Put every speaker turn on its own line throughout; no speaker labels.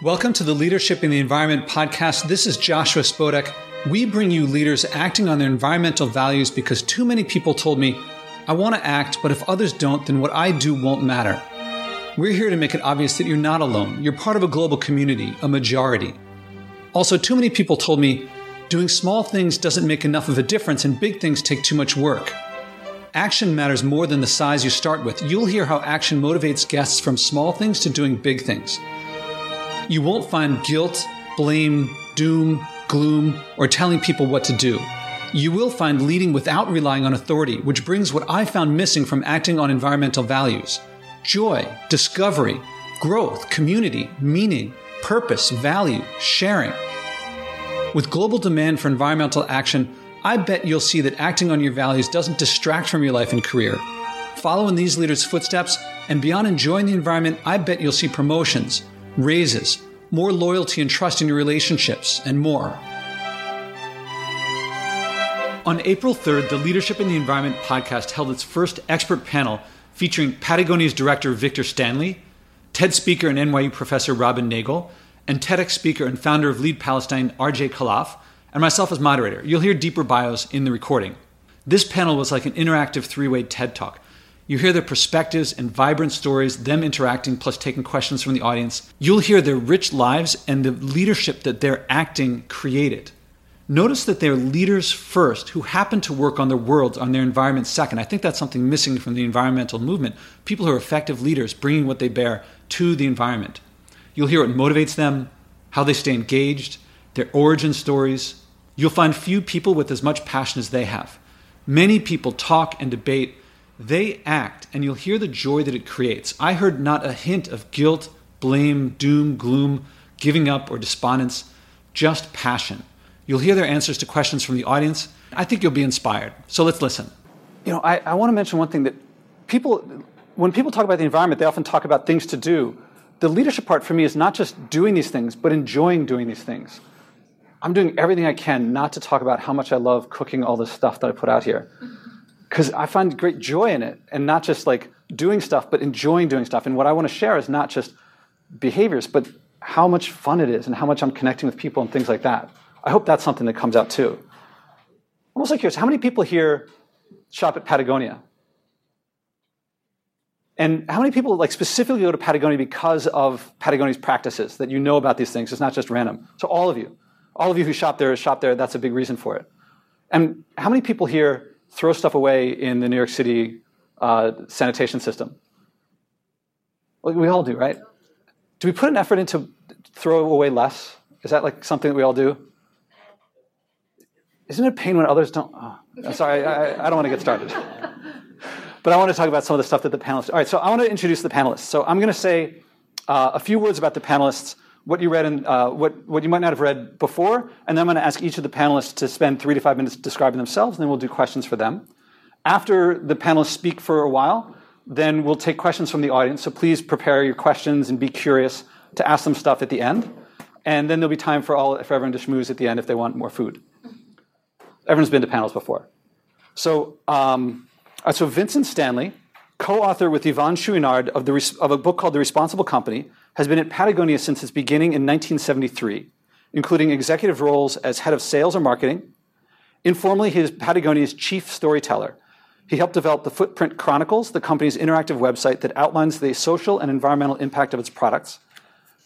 Welcome to the Leadership in the Environment podcast. This is Joshua Spodek. We bring you leaders acting on their environmental values because too many people told me, I want to act, but if others don't, then what I do won't matter. We're here to make it obvious that you're not alone. You're part of a global community, a majority. Also, too many people told me, doing small things doesn't make enough of a difference and big things take too much work. Action matters more than the size you start with. You'll hear how action motivates guests from small things to doing big things. You won't find guilt, blame, doom, gloom, or telling people what to do. You will find leading without relying on authority, which brings what I found missing from acting on environmental values joy, discovery, growth, community, meaning, purpose, value, sharing. With global demand for environmental action, I bet you'll see that acting on your values doesn't distract from your life and career. Follow in these leaders' footsteps, and beyond enjoying the environment, I bet you'll see promotions raises, more loyalty and trust in your relationships, and more. On April 3rd, the Leadership in the Environment podcast held its first expert panel featuring Patagonia's director Vincent Stanley, TED speaker and NYU professor Robin Nagle, and TEDx speaker and founder of Lead Palestine RJ Khalaf, and myself as moderator. You'll hear deeper bios in the recording. This panel was like an interactive three way TED talk you hear their perspectives and vibrant stories, them interacting plus taking questions from the audience. You'll hear their rich lives and the leadership that their acting created. Notice that they're leaders first who happen to work on their world, on their environment second. I think that's something missing from the environmental movement. People who are effective leaders bringing what they bear to the environment. You'll hear what motivates them, how they stay engaged, their origin stories. You'll find few people with as much passion as they have. Many people talk and debate they act, and you'll hear the joy that it creates. I heard not a hint of guilt, blame, doom, gloom, giving up, or despondence, just passion. You'll hear their answers to questions from the audience. I think you'll be inspired. So let's listen. You know, I, I want to mention one thing that people, when people talk about the environment, they often talk about things to do. The leadership part for me is not just doing these things, but enjoying doing these things. I'm doing everything I can not to talk about how much I love cooking all this stuff that I put out here because I find great joy in it and not just like doing stuff, but enjoying doing stuff. And what I want to share is not just behaviors, but how much fun it is and how much I'm connecting with people and things like that. I hope that's something that comes out too. I'm also curious how many people here shop at Patagonia? And how many people like specifically go to Patagonia because of Patagonia's practices that you know about these things? It's not just random. So all of you, all of you who shop there, shop there. That's a big reason for it. And how many people here throw stuff away in the New York City uh, sanitation system. Well, we all do, right? Do we put an effort into throw away less? Is that like something that we all do? Isn't it a pain when others don't? Oh, sorry, I, I don't want to get started. but I want to talk about some of the stuff that the panelists. All right, so I want to introduce the panelists. So I'm going to say uh, a few words about the panelists what you read and uh, what, what you might not have read before, and then I'm going to ask each of the panelists to spend three to five minutes describing themselves, and then we'll do questions for them. After the panelists speak for a while, then we'll take questions from the audience. So please prepare your questions and be curious to ask them stuff at the end. And then there'll be time for all for everyone to schmooze at the end if they want more food. Everyone's been to panels before. So, um, uh, so Vincent Stanley, co-author with Yvon Chouinard of, the, of a book called The Responsible Company, has been at Patagonia since its beginning in 1973, including executive roles as head of sales or marketing. Informally, he is Patagonia's chief storyteller. He helped develop the Footprint Chronicles, the company's interactive website that outlines the social and environmental impact of its products,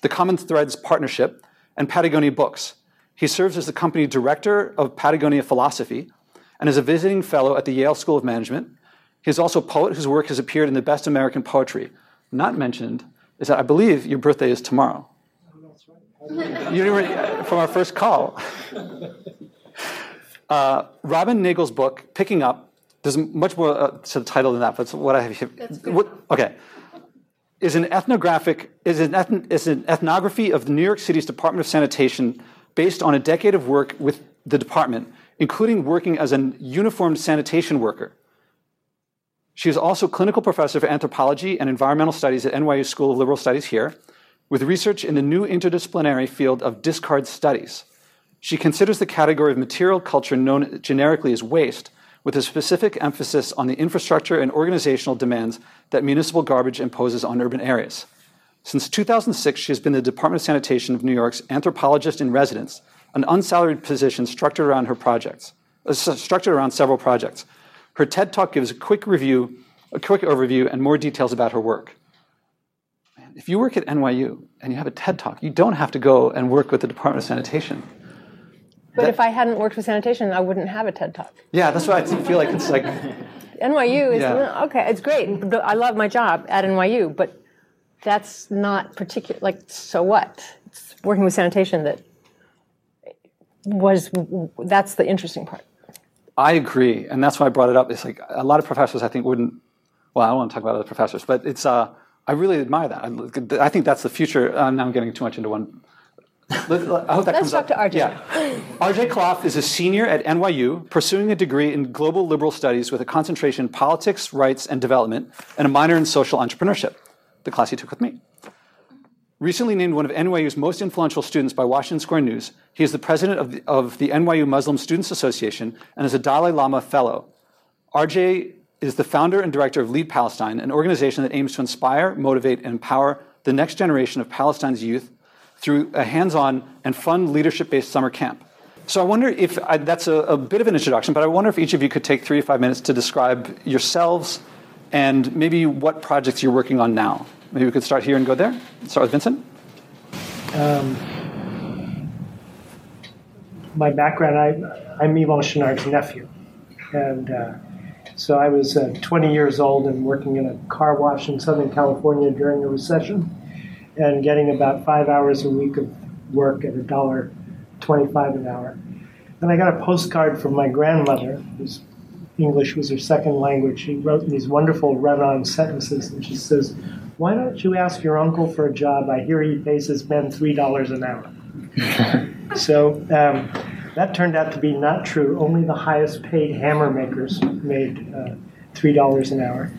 the Common Threads Partnership, and Patagonia Books. He serves as the company director of Patagonia Philosophy and is a visiting fellow at the Yale School of Management. He is also a poet whose work has appeared in the Best American Poetry, not mentioned is that I believe your birthday is tomorrow. you were, from our first call. Uh, Robin Nagle's book, Picking Up, there's much more uh, to the title than that, but what I have here. What, okay. Is an ethnographic is an, ethn, is an ethnography of the New York City's Department of Sanitation based on a decade of work with the department, including working as a uniformed sanitation worker. She is also clinical professor of anthropology and environmental studies at NYU School of Liberal Studies here, with research in the new interdisciplinary field of discard studies. She considers the category of material culture known generically as waste, with a specific emphasis on the infrastructure and organizational demands that municipal garbage imposes on urban areas. Since 2006, she has been the Department of Sanitation of New York's anthropologist in residence, an unsalaried position structured around her projects, uh, structured around several projects. Her TED Talk gives a quick review, a quick overview, and more details about her work. If you work at NYU and you have a TED Talk, you don't have to go and work with the Department of Sanitation.
But that, if I hadn't worked with sanitation, I wouldn't have a TED Talk.
Yeah, that's why I feel like it's like
NYU is yeah. okay. It's great. I love my job at NYU, but that's not particular. Like, so what? It's working with sanitation that was. That's the interesting part.
I agree, and that's why I brought it up. It's like a lot of professors, I think, wouldn't. Well, I don't want to talk about other professors, but it's. Uh, I really admire that. I, I think that's the future. Uh, now I'm getting too much into one I
hope that Let's talk up. to RJ.
Yeah. RJ Khalaf is a senior at NYU, pursuing a degree in global liberal studies with a concentration in politics, rights, and development, and a minor in social entrepreneurship, the class he took with me. Recently named one of NYU's most influential students by Washington Square News, he is the president of the, of the NYU Muslim Students Association and is a Dalai Lama Fellow. RJ is the founder and director of Lead Palestine, an organization that aims to inspire, motivate, and empower the next generation of Palestine's youth through a hands on and fun leadership based summer camp. So I wonder if I, that's a, a, bit of an introduction, but I wonder if each of you could take three to five minutes to describe yourselves and maybe what projects you're working on now. Maybe we could start here and go there. Start with Vincent. Um,
my background, I, I'm Yvon Chouinard's nephew. And uh, so I was uh, 20 years old and working in a car wash in Southern California during the recession and getting about five hours a week of work at a dollar twenty-five an hour. And I got a postcard from my grandmother, whose English was her second language. She wrote these wonderful run-on sentences, and she says, "Why don't you ask your uncle for a job? I hear he pays his men three dollars an hour." so um, that turned out to be not true. Only the highest paid hammer makers made uh, three dollars an hour.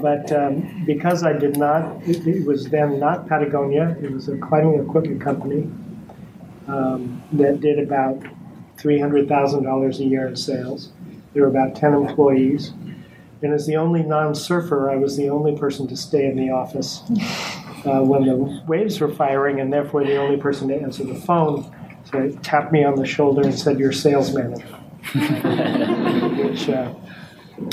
But um, because I did not, it, it, was then not Patagonia. It was a climbing equipment company um, that did about three hundred thousand dollars a year in sales. There were about ten employees, and as the only non-surfer, I was the only person to stay in the office uh, when the waves were firing, and therefore the only person to answer the phone. So he tapped me on the shoulder and said, "You're sales manager," which. Uh,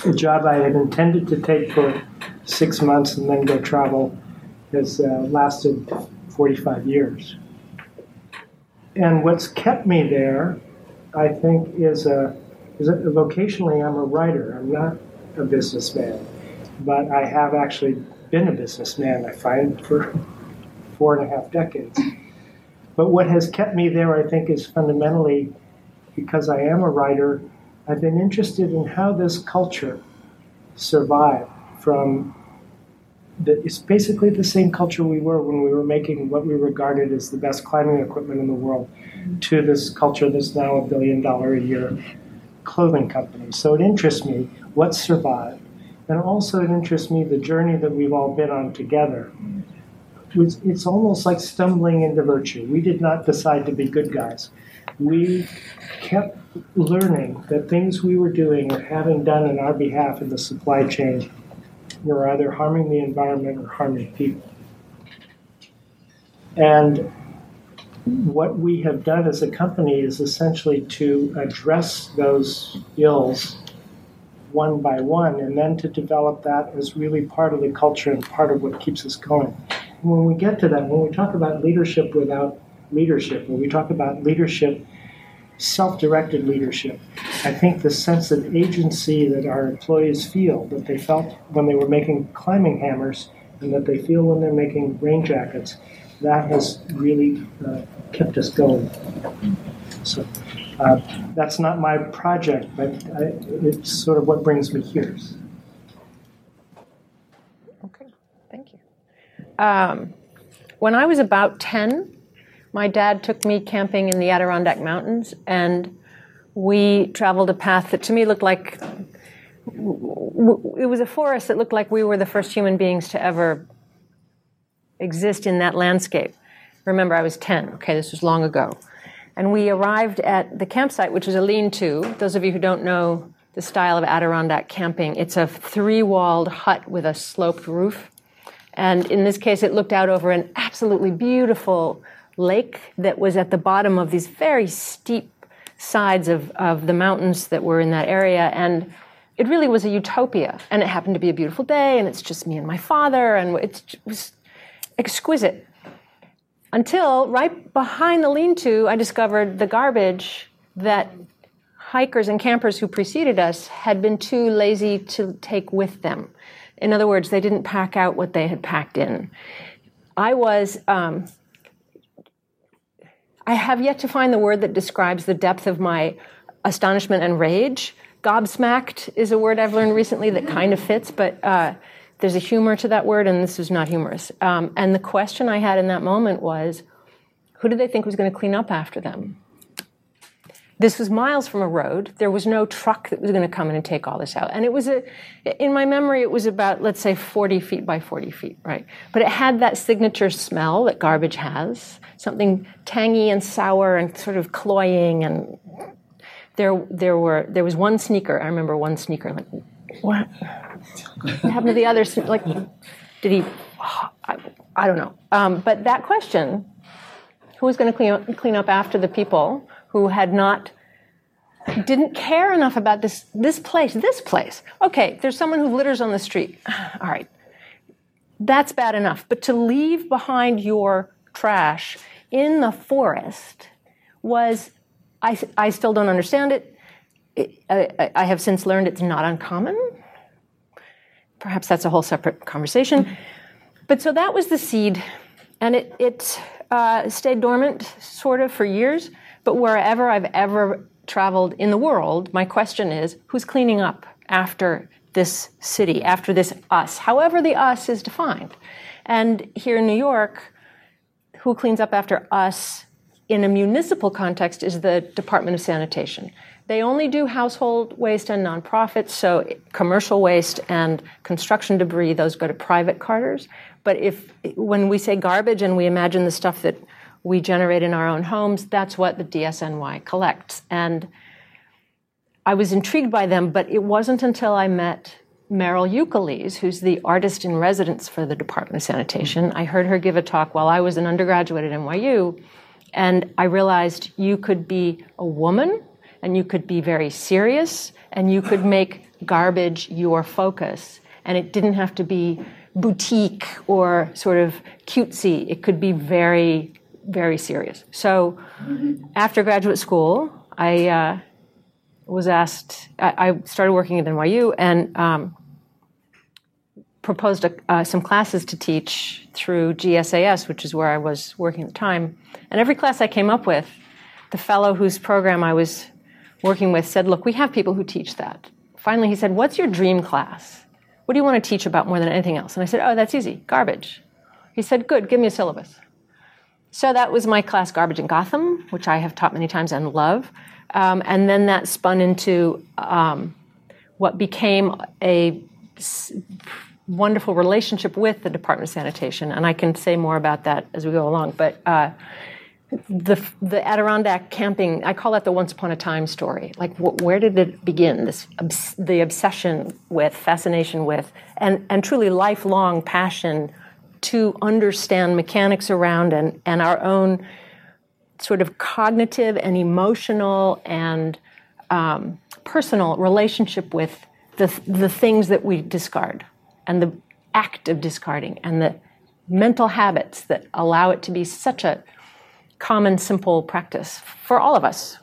a job I had intended to take for six months and then go travel has uh, lasted 45 years. And what's kept me there, I think, is a, is a vocationally I'm a writer. I'm not a businessman, but I have actually been a businessman. I find for four and a half decades. But what has kept me there, I think, is fundamentally because I am a writer I've been interested in how this culture survived from the, it's basically the same culture we were when we were making what we regarded as the best climbing equipment in the world to this culture that's now a billion dollar a year clothing companies. So it interests me what survived. And also it interests me the journey that we've all been on together. It's, it's almost like stumbling into virtue. We did not decide to be good guys. We kept learning that things we were doing or having done in our behalf in the supply chain were either harming the environment or harming people. And what we have done as a company is essentially to address those ills one by one and then to develop that as really part of the culture and part of what keeps us going. And when we get to that, when we talk about leadership without leadership, when we talk about leadership self directed leadership. I think the sense of agency that our employees feel, that they felt when they were making climbing hammers, and that they feel when they're making rain jackets, that has really uh, kept us going. So uh, that's not my project, but I, it's sort of what brings me here.
Okay, thank you. Um, when I was about 10, my dad took me camping in the Adirondack Mountains, and we traveled a path that to me looked like it was a forest that looked like we were the first human beings to ever exist in that landscape. Remember, I was 10. Okay, this was long ago. And we arrived at the campsite, which was a lean to. Those of you who don't know the style of Adirondack camping, it's a three walled hut with a sloped roof And in this case, it looked out over an absolutely beautiful lake that was at the bottom of these very steep sides of, of the mountains that were in that area. And it really was a utopia. And it happened to be a beautiful day, and it's just me and my father, and it was exquisite. Until right behind the lean to, I discovered the garbage that hikers and campers who preceded us had been too lazy to take with them. In other words, they didn't pack out what they had packed in. I was, um, I have yet to find the word that describes the depth of my astonishment and rage. Gobsmacked is a word I've learned recently that kind of fits, but uh, there's a humor to that word, and this was not humorous. Um, and the question I had in that moment was who did they think was going to clean up after them? This was miles from a road. There was no truck that was going to come in and take all this out. And it was a, in my memory, it was about, let's say, 40 feet by 40 feet, right? But it had that signature smell that garbage has, something tangy and sour and sort of cloying. And there, there were, there was one sneaker. I remember one sneaker, like, what? What happened to the others? Like, did he? I, I don't know. Um, but that question, who was going to clean up, clean up after the people? who had not didn't care enough about this this place this place okay there's someone who litters on the street all right that's bad enough but to leave behind your trash in the forest was i, I still don't understand it, I, I have since learned it's not uncommon perhaps that's a whole separate conversation but so that was the seed and it, it uh, stayed dormant sort of for years but wherever I've ever traveled in the world, my question is who's cleaning up after this city, after this us, however the us is defined? And here in New York, who cleans up after us in a municipal context is the Department of Sanitation. They only do household waste and nonprofits, so commercial waste and construction debris, those go to private carters. But if when we say garbage and we imagine the stuff that we generate in our own homes. That's what the DSNY collects. And I was intrigued by them, but it wasn't until I met Mierle Ukeles, who's the artist in residence for the Department of Sanitation. I heard her give a talk while I was an undergraduate at NYU, and I realized you could be a woman and you could be very serious and you could make garbage your focus. And it didn't have to be boutique or sort of cutesy, it could be very very serious. So after graduate school, I uh, was asked, I, I, started working at NYU and um, proposed a, uh, some classes to teach through GSAS, which is where I was working at the time. And every class I came up with, the fellow whose program I was working with said, Look, we have people who teach that. Finally, he said, What's your dream class? What do you want to teach about more than anything else? And I said, Oh, that's easy garbage. He said, Good, give me a syllabus. So that was my class, Garbage in Gotham, which I have taught many times and love. Um, and then that spun into um, what became a s- wonderful relationship with the Department of Sanitation. And I can say more about that as we go along. But uh, the, the Adirondack camping, I call that the once upon a time story. Like, wh- where did it begin? This obs- the obsession with, fascination with, and, and truly lifelong passion to understand mechanics around and, and our own sort of cognitive and emotional and um, personal relationship with the, the things that we discard and the act of discarding and the mental habits that allow it to be such a common, simple practice for all of us.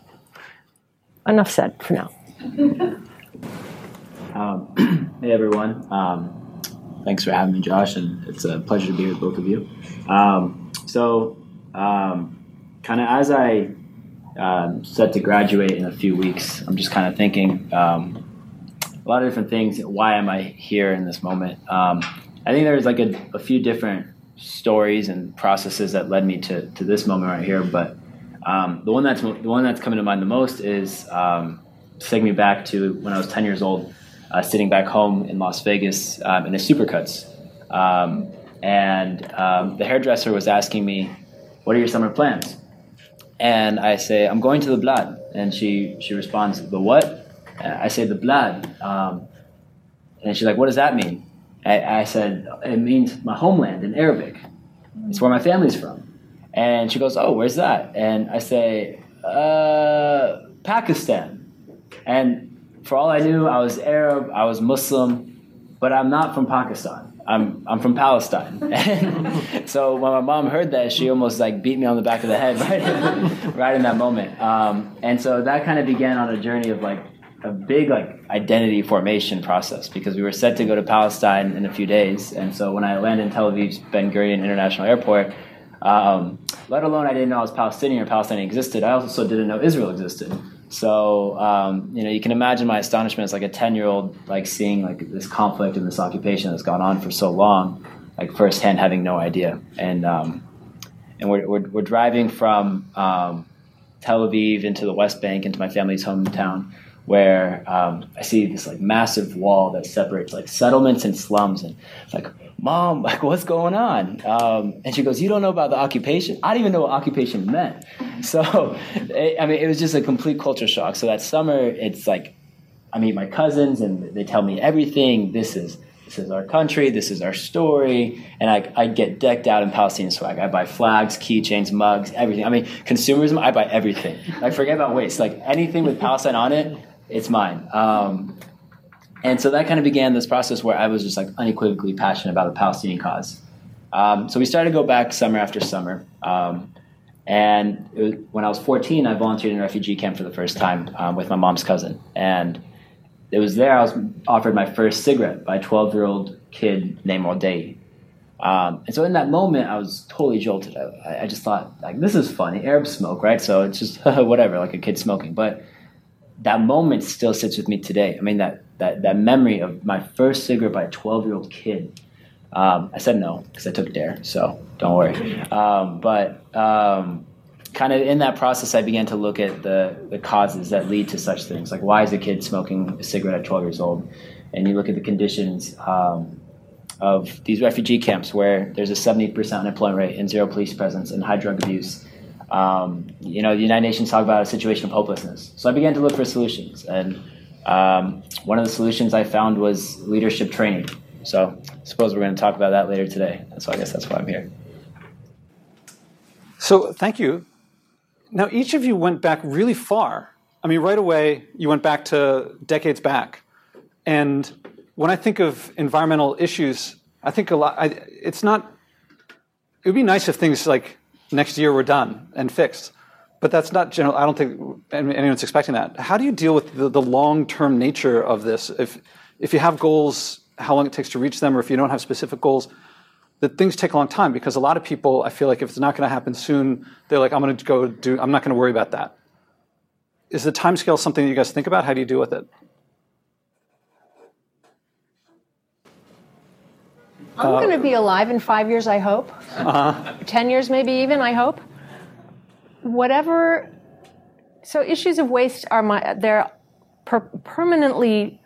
Enough said for now.
Um, hey everyone. Um, thanks for having me, Josh, and it's a pleasure to be with both of you. Um, so, um, kind of as I um, set to graduate in a few weeks, I'm just kind of thinking um, a lot of different things. Why am I here in this moment? Um, I think there's like a, a, few different stories and processes that led me to, to this moment right here, but um, the one that's the one that's coming to mind the most is taking me back to when I was 10 years old uh, sitting back home in Las Vegas um, in a Supercuts. Um, and um, the hairdresser was asking me, What are your summer plans? And I say, I'm going to the blood. And she, she responds, The what? I say, The blood. Um, and she's like, What does that mean? I, I said, it means my homeland in Arabic. It's where my family's from. And she goes, oh, where's that? And I say, uh, Pakistan. And for all I knew, I was Arab, I was Muslim, but I'm not from Pakistan. I'm, I'm from Palestine. And so when my mom heard that, she almost like beat me on the back of the head right in, right in that moment. Um, and so that kind of began on a journey of like a big like identity formation process because we were set to go to Palestine in a few days. And so when I landed in Tel Aviv's Ben Gurion International Airport, um, let alone I didn't know I was Palestinian or Palestine existed, I also didn't know Israel existed. So um, you know, you can imagine my astonishment as like a ten year old, like seeing like this conflict and this occupation that's gone on for so long, like firsthand having no idea. And um, and we're, we're, we're driving from um, Tel Aviv into the West Bank into my family's hometown, where um, I see this like massive wall that separates like settlements and slums, and like mom, like, what's going on? Um, and she goes, you don't know about the occupation? I didn't even know what occupation meant. So, it, I mean, it was just a complete culture shock. So that summer, it's like, I meet my cousins and they tell me everything. This is, this is our country. This is our story. And I, I get decked out in Palestinian swag. I buy flags, keychains, mugs, everything. I mean, consumerism, I buy everything. I forget about waste. Like anything with Palestine on it, it's mine. Um, and so that kind of began this process where I was just like unequivocally passionate about the Palestinian cause. Um, so we started to go back summer after summer. Um, and was, when I was 14, I volunteered in a refugee camp for the first time um, with my mom's cousin. And it was there I was offered my first cigarette by a 12 year old kid named Odei. Um, and so in that moment, I was totally jolted. I, I, just thought, like, this is funny. Arab smoke, right? So it's just whatever, like a kid smoking. But that moment still sits with me today. I mean, that that, that memory of my first cigarette by a 12 year old kid. Um, I said no because I took DARE, so don't worry. Um, but um, kind of in that process, I began to look at the, the causes that lead to such things. Like, why is a kid smoking a cigarette at 12 years old? And you look at the conditions um, of these refugee camps where there's a 70% unemployment rate and zero police presence and high drug abuse. Um, you know, the United Nations talk about a situation of hopelessness. So I began to look for solutions. And um, one of the solutions I found was leadership training. So I suppose we're going to talk about that later today. So I guess that's why I'm here.
So thank you. Now, each of you went back really far. I mean, right away, you went back to decades back. And when I think of environmental issues, I think a lot, I, it's not, it would be nice if things like next year we're done and fixed but that's not general. I don't think anyone's expecting that. How do you deal with the, the long-term nature of this? If if you have goals, how long it takes to reach them, or if you don't have specific goals, that things take a long time. Because a lot of people, I feel like, if it's not going to happen soon, they're like, I'm going to go do. I'm not going to worry about that. Is the time scale something that you guys think about? How do you deal with it?
I'm uh, going to be alive in five years, I hope. Uh-huh. Ten years, maybe even, I hope whatever. So issues of waste are my. They're per, permanently.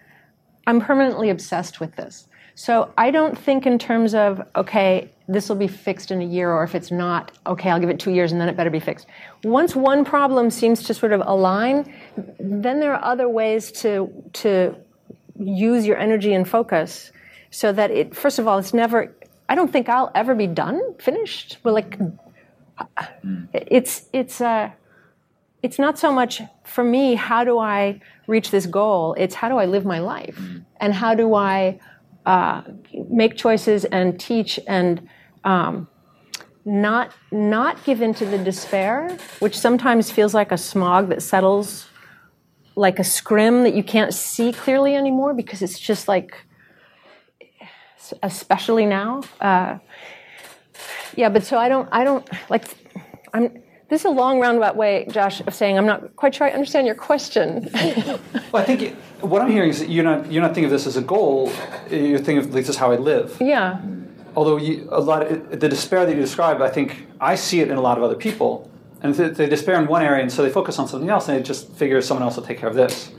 I'm permanently obsessed with this. So I don't think in terms of okay, this will be fixed in a year, or if it's not, okay, I'll give it two years and then it better be fixed. Once one problem seems to sort of align, then there are other ways to to use your energy and focus so that it. First of all, it's never. I don't think I'll ever be done, finished. But like it's it's uh, it's not so much for me. How do I reach this goal? It's how do I live my life, mm. and how do I uh, make choices and teach and um, not not give into the despair, which sometimes feels like a smog that settles like a scrim that you can't see clearly anymore because it's just like especially now uh, yeah, but so I don't, I don't like. I'm. This is a long roundabout way, Josh, of saying I'm not quite sure I understand your question.
well, I think it, what I'm hearing is that you're not you're not thinking of this as a goal. You're thinking of this is how I live.
Yeah.
Although you, a lot of, the despair that you describe, I think I see it in a lot of other people, and they despair in one area, and so they focus on something else, and they just figure someone else will take care of this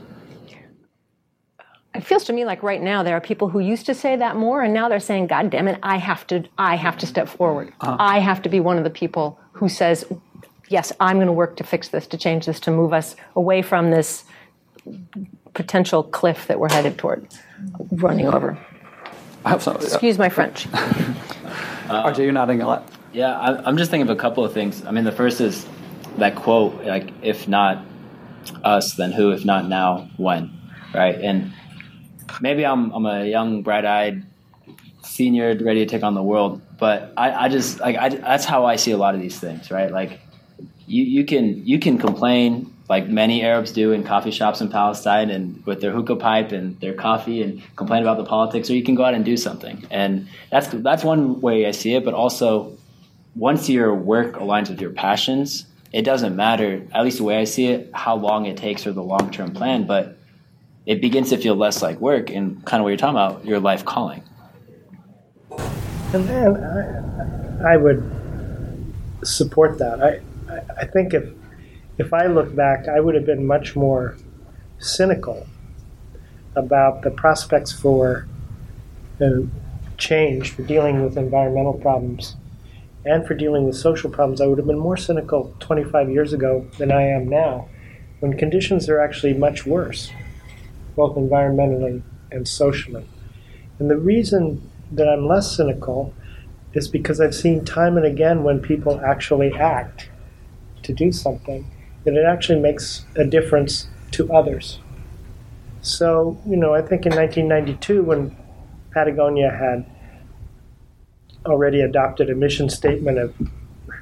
it feels to me like right now there are people who used to say that more and now they're saying god damn it i have to i have to step forward uh-huh. i have to be one of the people who says yes i'm going to work to fix this to change this to move us away from this potential cliff that we're headed toward running over
I have some.
Excuse my French.
RJ, you're nodding a lot.
Yeah, I, I'm just thinking of a couple of things. I mean, the first is that quote, like, if not us, then who? If not now, when? Right? And maybe I'm, I'm a young, bright eyed senior ready to take on the world, but I, I just, like, I, that's how I see a lot of these things, right? Like, you, you can you can complain like many Arabs do in coffee shops in Palestine and with their hookah pipe and their coffee and complain about the politics, or you can go out and do something. And that's that's one way I see it. But also, once your work aligns with your passions, it doesn't matter. At least the way I see it, how long it takes or the long term plan, but it begins to feel less like work and kind of what you're talking about, your life calling.
And, and I, I would support that. I, I think if if I look back, I would have been much more cynical about the prospects for uh, change, for dealing with environmental problems, and for dealing with social problems. I would have been more cynical 25 years ago than I am now, when conditions are actually much worse, both environmentally and socially. And the reason that I'm less cynical is because I've seen time and again when people actually act to do something, that it actually makes a difference to others. So, you know, I think in 1992, when Patagonia had already adopted a mission statement of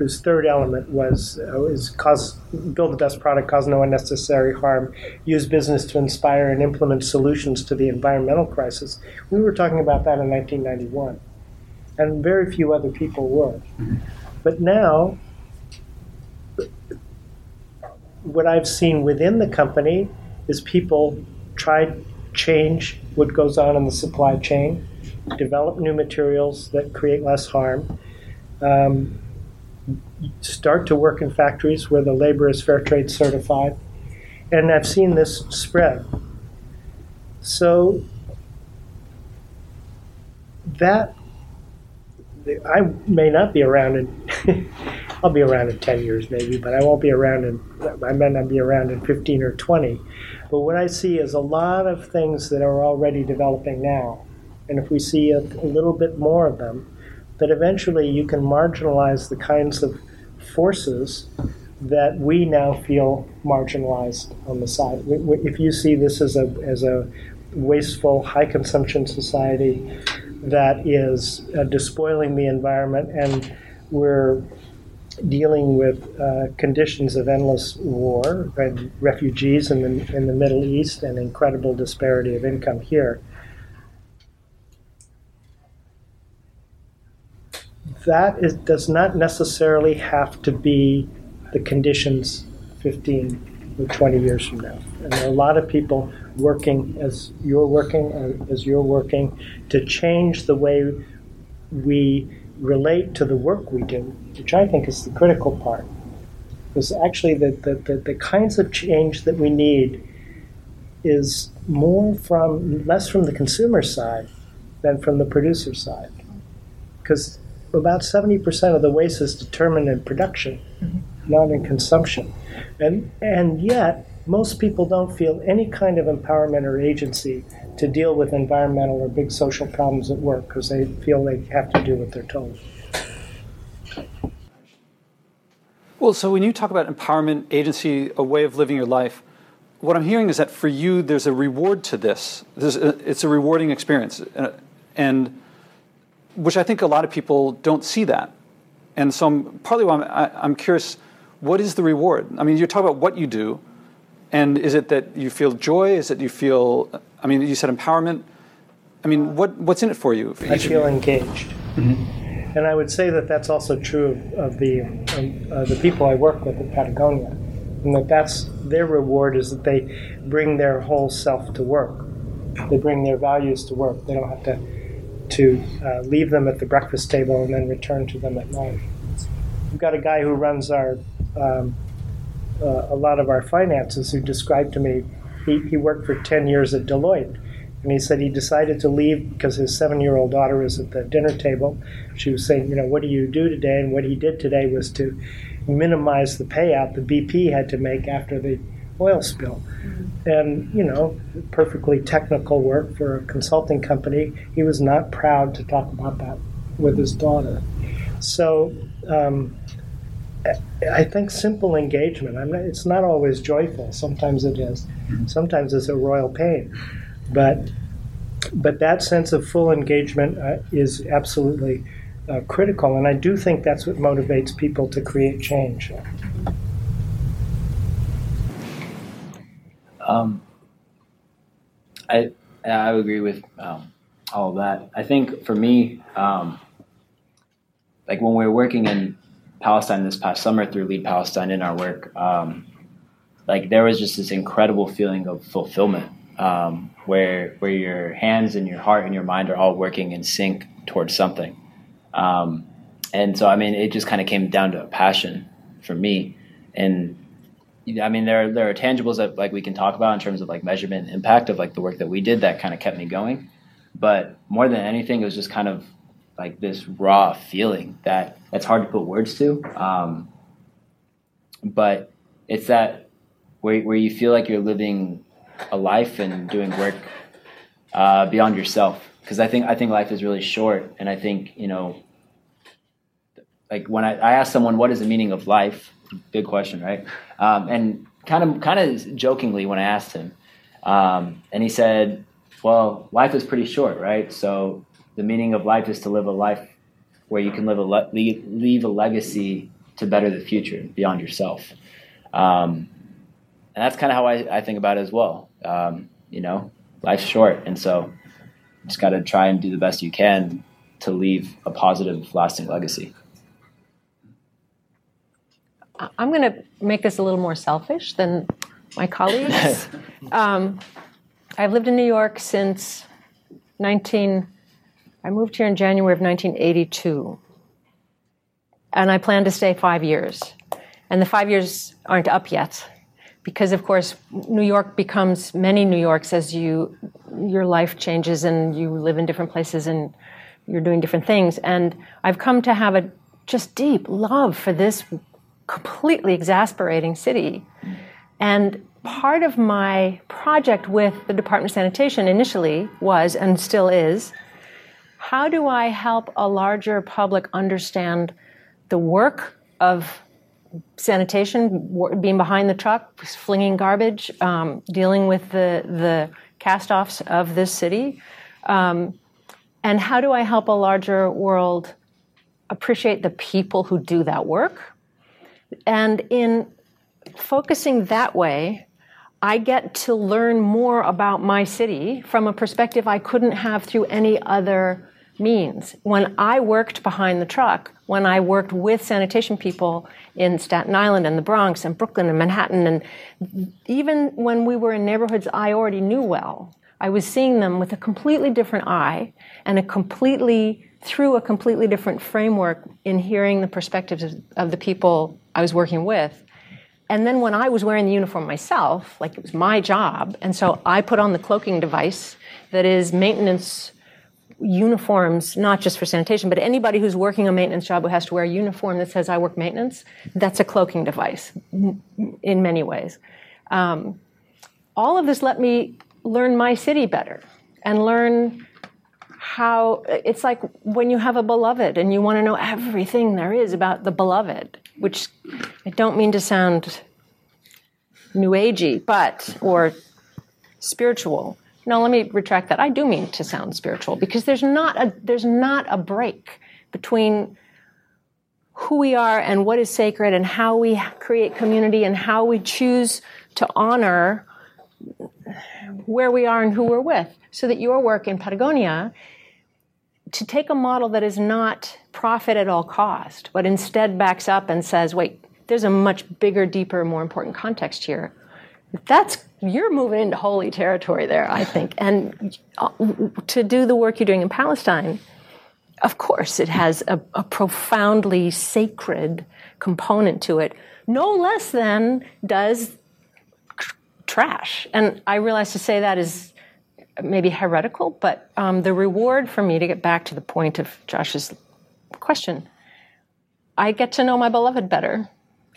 whose third element was uh, is cause build the best product, cause no unnecessary harm, use business to inspire and implement solutions to the environmental crisis. We were talking about that in 1991, and very few other people were. Mm-hmm. But now what I've seen within the company is people try change what goes on in the supply chain, develop new materials that create less harm, um, start to work in factories where the labor is fair trade certified, and I've seen this spread. So that I may not be around in I'll be around in 10 years maybe, but I won't be around in, I may not be around in 15 or 20. But what I see is a lot of things that are already developing now. And if we see a, a little bit more of them, that eventually you can marginalize the kinds of forces that we now feel marginalized on the side. If you see this as a, as a wasteful, high consumption society that is uh, despoiling the environment and we're dealing with uh, conditions of endless war and refugees in the, in the Middle East and incredible disparity of income here. That is, does not necessarily have to be the conditions 15 or 20 years from now. And there are a lot of people working as you're working, uh, as you're working, to change the way we relate to the work we do, which I think is the critical part. Because actually, the, the, the, the kinds of change that we need is more from less from the consumer side than from the producer side. Because about 70% of the waste is determined in production, mm-hmm. not in consumption. And, and yet, most people don't feel any kind of empowerment or agency to deal with environmental or big social problems at work because they feel they have to do what they're told.
Well, so when you talk about empowerment, agency, a way of living your life, what I'm hearing is that for you, there's a reward to this. A, it's a rewarding experience, uh, and which I think a lot of people don't see that. And so, I'm, partly why I'm, I, I'm curious, what is the reward? I mean, you talk about what you do, and is it that you feel joy? Is it you feel? I mean, you said empowerment. I mean, what what's in it for you?
I feel engaged, mm-hmm. and I would say that that's also true of, of the um, uh, the people I work with at Patagonia, and that that's their reward is that they bring their whole self to work. They bring their values to work. They don't have to to uh, leave them at the breakfast table and then return to them at night. We've got a guy who runs our um, uh, a lot of our finances who described to me he, he worked for 10 years at Deloitte. And he said he decided to leave because his seven year old daughter was at the dinner table. She was saying, You know, what do you do today? And what he did today was to minimize the payout the BP had to make after the oil spill. And, you know, perfectly technical work for a consulting company. He was not proud to talk about that with his daughter. So um, I think simple engagement, not, it's not always joyful. Sometimes it is. Sometimes it's a royal pain. But, but that sense of full engagement uh, is absolutely uh, critical. And I do think that's what motivates people to create change.
Um, I I agree with um, all of that. I think for me, um, like when we were working in Palestine this past summer through Lead Palestine in our work, um, like there was just this incredible feeling of fulfillment um, where where your hands and your heart and your mind are all working in sync towards something. Um, and so, I mean, it just kind of came down to a passion for me. And I mean, there there are tangibles that like we can talk about in terms of like measurement impact of like the work that we did that kind of kept me going. But more than anything, it was just kind of like this raw feeling that that's hard to put words to. Um, but it's that where where you feel like you're living a life and doing work uh, beyond yourself. Because I think I think life is really short, and I think you know, like when I, I ask someone what is the meaning of life, Good question, right? Um, and kind of kind of jokingly when I asked him, um, and he said, "Well, life is pretty short, right? So the meaning of life is to live a life where you can live a le- leave a legacy to better the future beyond yourself." Um, and that's kind of how I, I, think about it as well. Um, you know, life's short, and so just got to try and do the best you can to leave a positive, lasting legacy.
I'm going to make this a little more selfish than my colleagues. um, I've lived in New York since 19. I moved here in January of 1982, and I plan to stay five years. And the five years aren't up yet, because of course New York becomes many New Yorks as you your life changes and you live in different places and you're doing different things. And I've come to have a just deep love for this completely exasperating city. And part of my project with the Department of Sanitation initially was, and still is, how do I help a larger public understand the work of sanitation, being behind the truck, flinging garbage, um, dealing with the, the cast offs of this city? Um, and how do I help a larger world appreciate the people who do that work? And in focusing that way, I get to learn more about my city from a perspective I couldn't have through any other means. When I worked behind the truck, when I worked with sanitation people in Staten Island and the Bronx and Brooklyn and Manhattan, and even when we were in neighborhoods I already knew well, I was seeing them with a completely different eye and a completely through a completely different framework in hearing the perspectives of, of the people I was working with. And then when I was wearing the uniform myself, like it was my job, and so I put on the cloaking device that is maintenance uniforms, not just for sanitation, but anybody who's working a maintenance job who has to wear a uniform that says I work maintenance, that's a cloaking device in many ways. Um, all of this let me learn my city better and learn how it's like when you have a beloved and you want to know everything there is about the beloved, which I don't mean to sound new agey, but or spiritual. No, let me retract that. I do mean to sound spiritual because there's not a there's not a break between who we are and what is sacred and how we create community and how we choose to honor where we are and who we're with. So that your work in Patagonia to take a model that is not profit at all cost, but instead backs up and says, wait, there's a much bigger, deeper, more important context here. That's you're moving into holy territory there, I think. And uh, to do the work you're doing in Palestine, of course, it has a, a profoundly sacred component to it, no less than does trash. And I realize to say that is maybe heretical, but um, the reward for me to get back to the point of Josh's question, I get to know my beloved better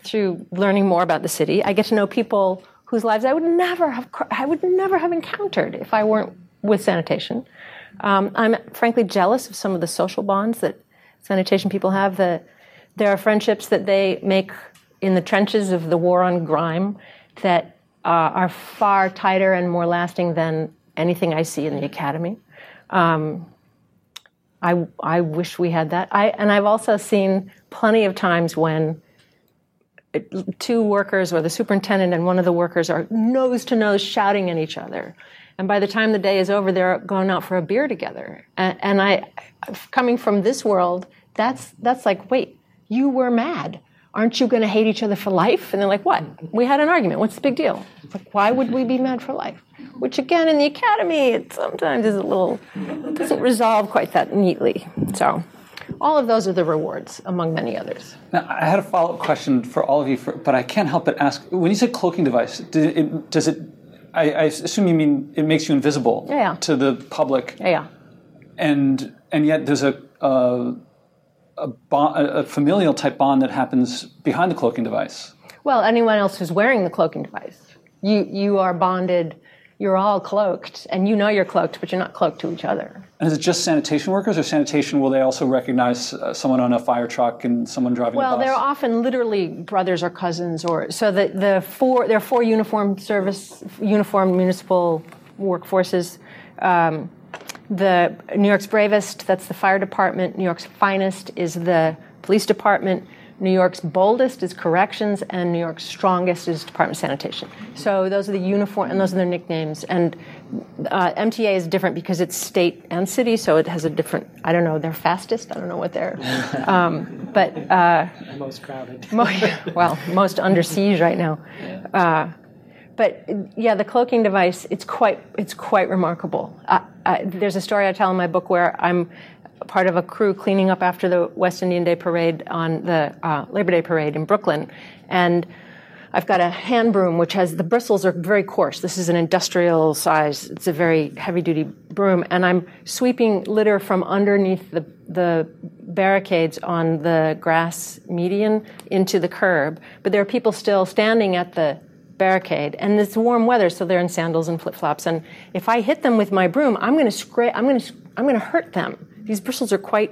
through learning more about the city. I get to know people whose lives I would never have I would never have encountered if I weren't with sanitation. Um, I'm frankly jealous of some of the social bonds that sanitation people have. The, there are friendships that they make in the trenches of the war on grime that uh, are far tighter and more lasting than anything I see in the academy. Um, I, I wish we had that. I, and I've also seen plenty of times when two workers or the superintendent and one of the workers are nose to nose shouting at each other. And by the time the day is over, they're going out for a beer together. And, and I, coming from this world, that's, that's like, wait, you were mad. Aren't you going to hate each other for life? And they're like, what? We had an argument. What's the big deal? It's Like, why would we be mad for life? Which again, in the academy, it sometimes is a little, doesn't resolve quite that neatly. So, all of those are the rewards, among many others.
Now, I had a follow up question for all of you, for, but I can't help but ask when you say cloaking device, does it, does it I, I, assume you mean it makes you invisible
yeah.
to the public.
Yeah, yeah.
And and yet there's a a, a, bond, a familial type bond that happens behind the cloaking device.
Well, anyone else who's wearing the cloaking device, you you are bonded you're all cloaked and you know you're cloaked, but you're not cloaked to each other.
And is it just sanitation workers or sanitation? Will they also recognize uh, someone on a fire truck and someone driving
well,
a bus?
they're often literally brothers or cousins, or so the, the four there are four uniformed service, uniformed municipal workforces. Um, the New York's bravest, that's the fire department. New York's finest is the police department. New York's boldest is corrections, and New York's strongest is Department of Sanitation. So those are the uniform, and those are their nicknames. And uh, MTA is different because it's state and city, so it has a different. I don't know. They're fastest. I don't know what they're. Um, but uh,
most crowded.
well, most under siege right now. Uh, but yeah, the cloaking device, it's quite, it's quite remarkable. Uh, uh, there's a story I tell in my book where I'm part of a crew cleaning up after the West Indian Day parade on the uh, Labor Day parade in Brooklyn. And I've got a hand broom which has the bristles are very coarse. This is an industrial size. It's a very heavy duty broom, and I'm sweeping litter from underneath the the barricades on the grass median into the curb. But there are people still standing at the barricade, and it's warm weather, so they're in sandals and flip flops. And if I hit them with my broom, I'm going to scrape. I'm going to I'm going to hurt them these bristles are quite,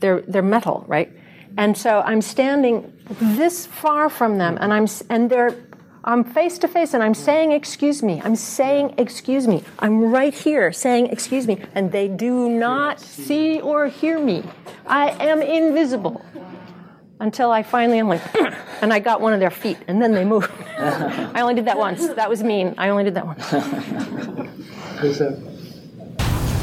they're, they're metal, right? And so I'm standing this far from them, and I'm, and they're, I'm face to face, and I'm saying, excuse me. I'm saying, excuse me. I'm right here saying, excuse me. And they do not see or hear me. I am invisible. Until I finally am like, and I got one of their feet, and then they moved. I only did that once. That was mean. I only did that once.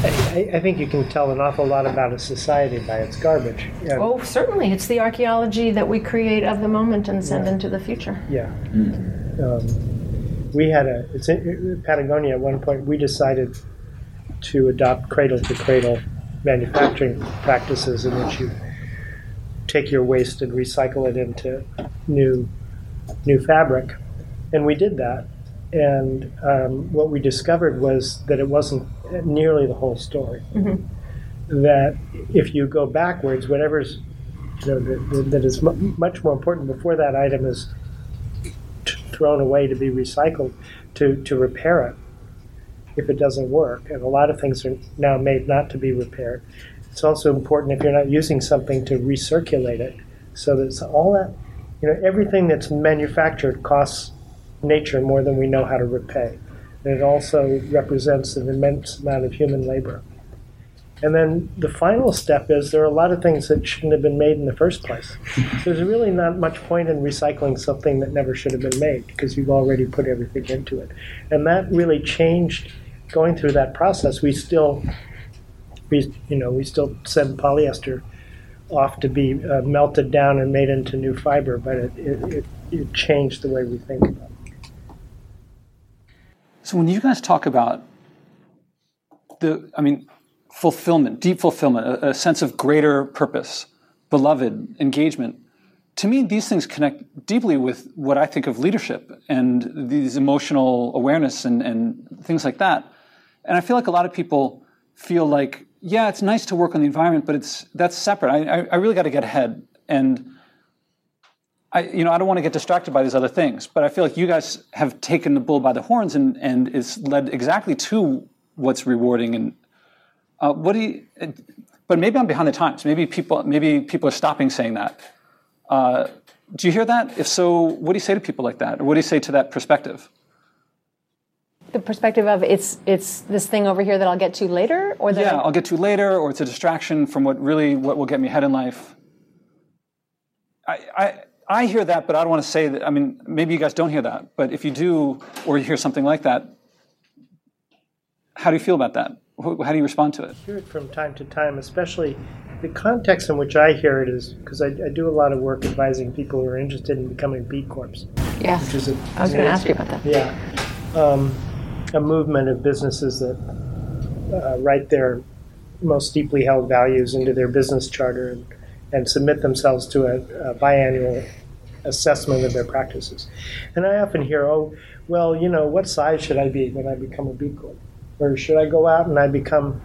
I, I, think you can tell an awful lot about a society by its garbage.
Yeah. Oh, certainly. It's the archaeology that we create of the moment and send yeah. into the future.
Yeah. Mm. Um, we had a, it's in Patagonia at one point, we decided to adopt cradle to cradle manufacturing practices in which you take your waste and recycle it into new, new fabric. And we did that. And um, what we discovered was that it wasn't nearly the whole story. Mm-hmm. That if you go backwards, whatever's you know, that, that is m- much more important before that item is t- thrown away to be recycled, to, to repair it if it doesn't work. And a lot of things are now made not to be repaired. It's also important if you're not using something to recirculate it. So that all that, you know, everything that's manufactured costs nature more than we know how to repay and it also represents an immense amount of human labor. And then the final step is there are a lot of things that shouldn't have been made in the first place. There's really not much point in recycling something that never should have been made because you've already put everything into it. And that really changed going through that process. We still, we you know, we still send polyester off to be uh, melted down and made into new fiber, but it, it, it, it changed the way we think about it.
So when you guys talk about the, I mean, fulfillment, deep fulfillment, a, a sense of greater purpose, beloved, engagement, to me, these things connect deeply with what I think of leadership and these emotional awareness and, and things like that. And I feel like a lot of people feel like, yeah, it's nice to work on the environment, but it's that's separate. I, I, I really got to get ahead. And I, you know, I don't want to get distracted by these other things, but I feel like you guys have taken the bull by the horns, and and it's led exactly to what's rewarding. And uh, what do you? But maybe I'm behind the times. Maybe people, maybe people are stopping saying that. Uh, do you hear that? If so, what do you say to people like that, or what do you say to that perspective?
The perspective of it's it's this thing over here that I'll get to later, or that
yeah,
I-
I'll get to later, or it's a distraction from what really what will get me ahead in life. I, I I hear that, but I don't want to say that. I mean, maybe you guys don't hear that, but if you do, or you hear something like that, how do you feel about that? How do you respond to it?
I hear it from time to time, especially the context in which I hear it is because I, I do a lot of work advising people who are interested in becoming B Corps,
yes.
which is a,
I was going to ask you about that.
yeah, um, a movement of businesses that uh, write their most deeply held values into their business charter and, and submit themselves to a, a biannual assessment of their practices. And I often hear, oh, well, you know, what size should I be when I become a B Corp? Or should I go out and I become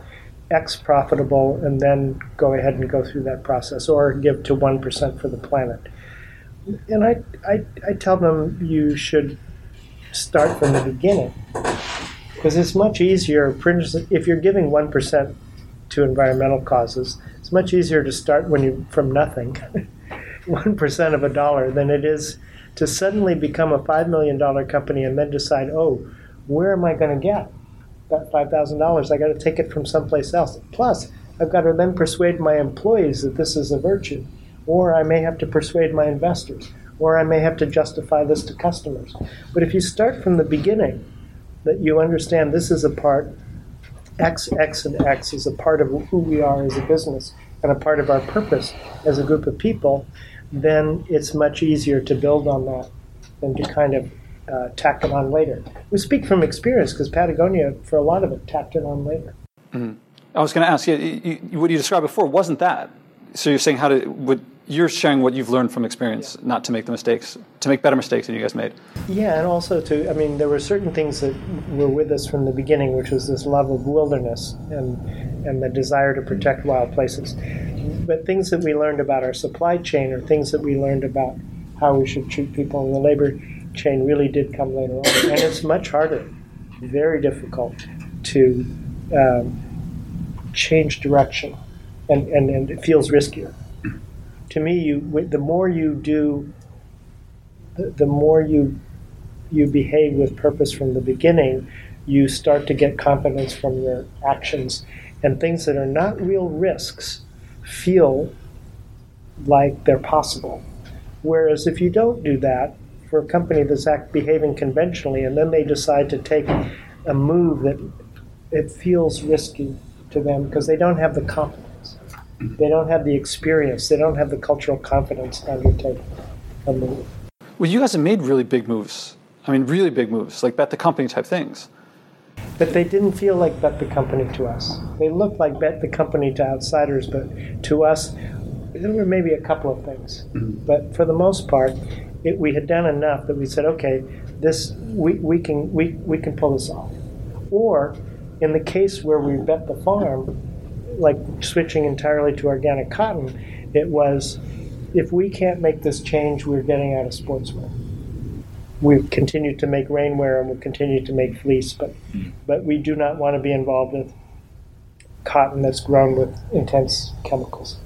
X profitable and then go ahead and go through that process or give to 1% for the planet? And I, I, I tell them you should start from the beginning because it's much easier, if you're giving 1% to environmental causes, it's much easier to start when you from nothing, 1% of a dollar, than it is to suddenly become a $5 million company and then decide, oh, where am I going to get that $5,000? I got to take it from someplace else. Plus, I've got to then persuade my employees that this is a virtue, or I may have to persuade my investors, or I may have to justify this to customers. But if you start from the beginning, that you understand this is a part X, X, and X is a part of who we are as a business and a part of our purpose as a group of people, then it's much easier to build on that than to kind of uh, tack it on later. We speak from experience because Patagonia, for a lot of it, tacked it on later.
I was going to ask you, you, what you described before wasn't that. So you're saying how to, what, you're sharing what you've learned from experience, not to make the mistakes, to make better mistakes than you guys made.
Yeah, and also to, I mean, there were certain things that were with us from the beginning, which was this love of wilderness and and the desire to protect wild places. But things that we learned about our supply chain or things that we learned about how we should treat people in the labor chain really did come later on, and it's much harder, very difficult to um, change direction, and, and and it feels riskier. To me, you the more you do the, the more you you behave with purpose from the beginning, you start to get confidence from your actions, and things that are not real risks feel like they're possible. Whereas if you don't do that, for a company that's act behaving conventionally, and then they decide to take a move that it feels risky to them because they don't have the confidence, they don't have the experience, they don't have the cultural confidence to undertake a move.
Well, you guys have made really big moves. I mean, really big moves, like bet the company type things.
But they didn't feel like bet the company to us. They looked like bet the company to outsiders, but to us, there were maybe a couple of things. Mm-hmm. But for the most part, it, we had done enough that we said, okay, this we, we can we, we can pull this off. Or in the case where we bet the farm, like switching entirely to organic cotton, it was if we can't make this change, we're getting out of sportswear we've continued to make rainwear and we've continued to make fleece, but but we do not want to be involved with cotton that's grown with intense chemicals.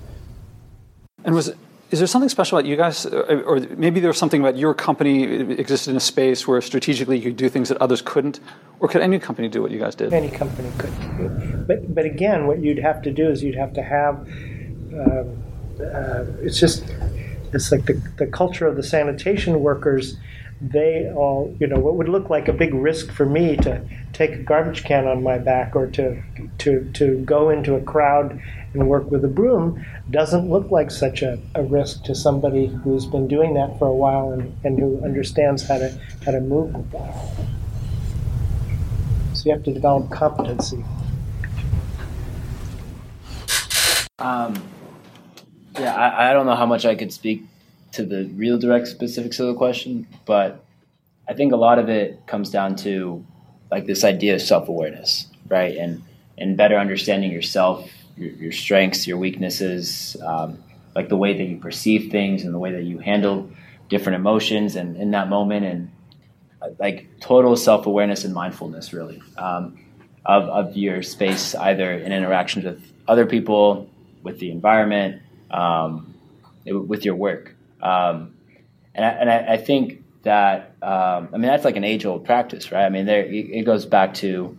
And was is there something special about you guys, or, or maybe there was something about your company existed in a space where strategically you could do things that others couldn't, or could any company do what you guys did?
Any company could, but but again, what you'd have to do is you'd have to have. Um, uh, it's just it's like the the culture of the sanitation workers. They all, you know, what would look like a big risk for me to take a garbage can on my back or to to to go into a crowd and work with a broom doesn't look like such a, a risk to somebody who's been doing that for a while and, and who understands how to how to move with that. So you have to develop competency.
Um, yeah, I, I don't know how much I could speak to the real direct specifics of the question, but I think a lot of it comes down to like this idea of self awareness, right? And and better understanding yourself, your, your strengths, your weaknesses, um, like the way that you perceive things and the way that you handle different emotions and in that moment and like total self awareness and mindfulness, really, um, of, of your space, either in interactions with other people, with the environment, um, with your work. Um, and I, and I, I, think that, um, I mean, that's like an age old practice, right? I mean, there, it goes back to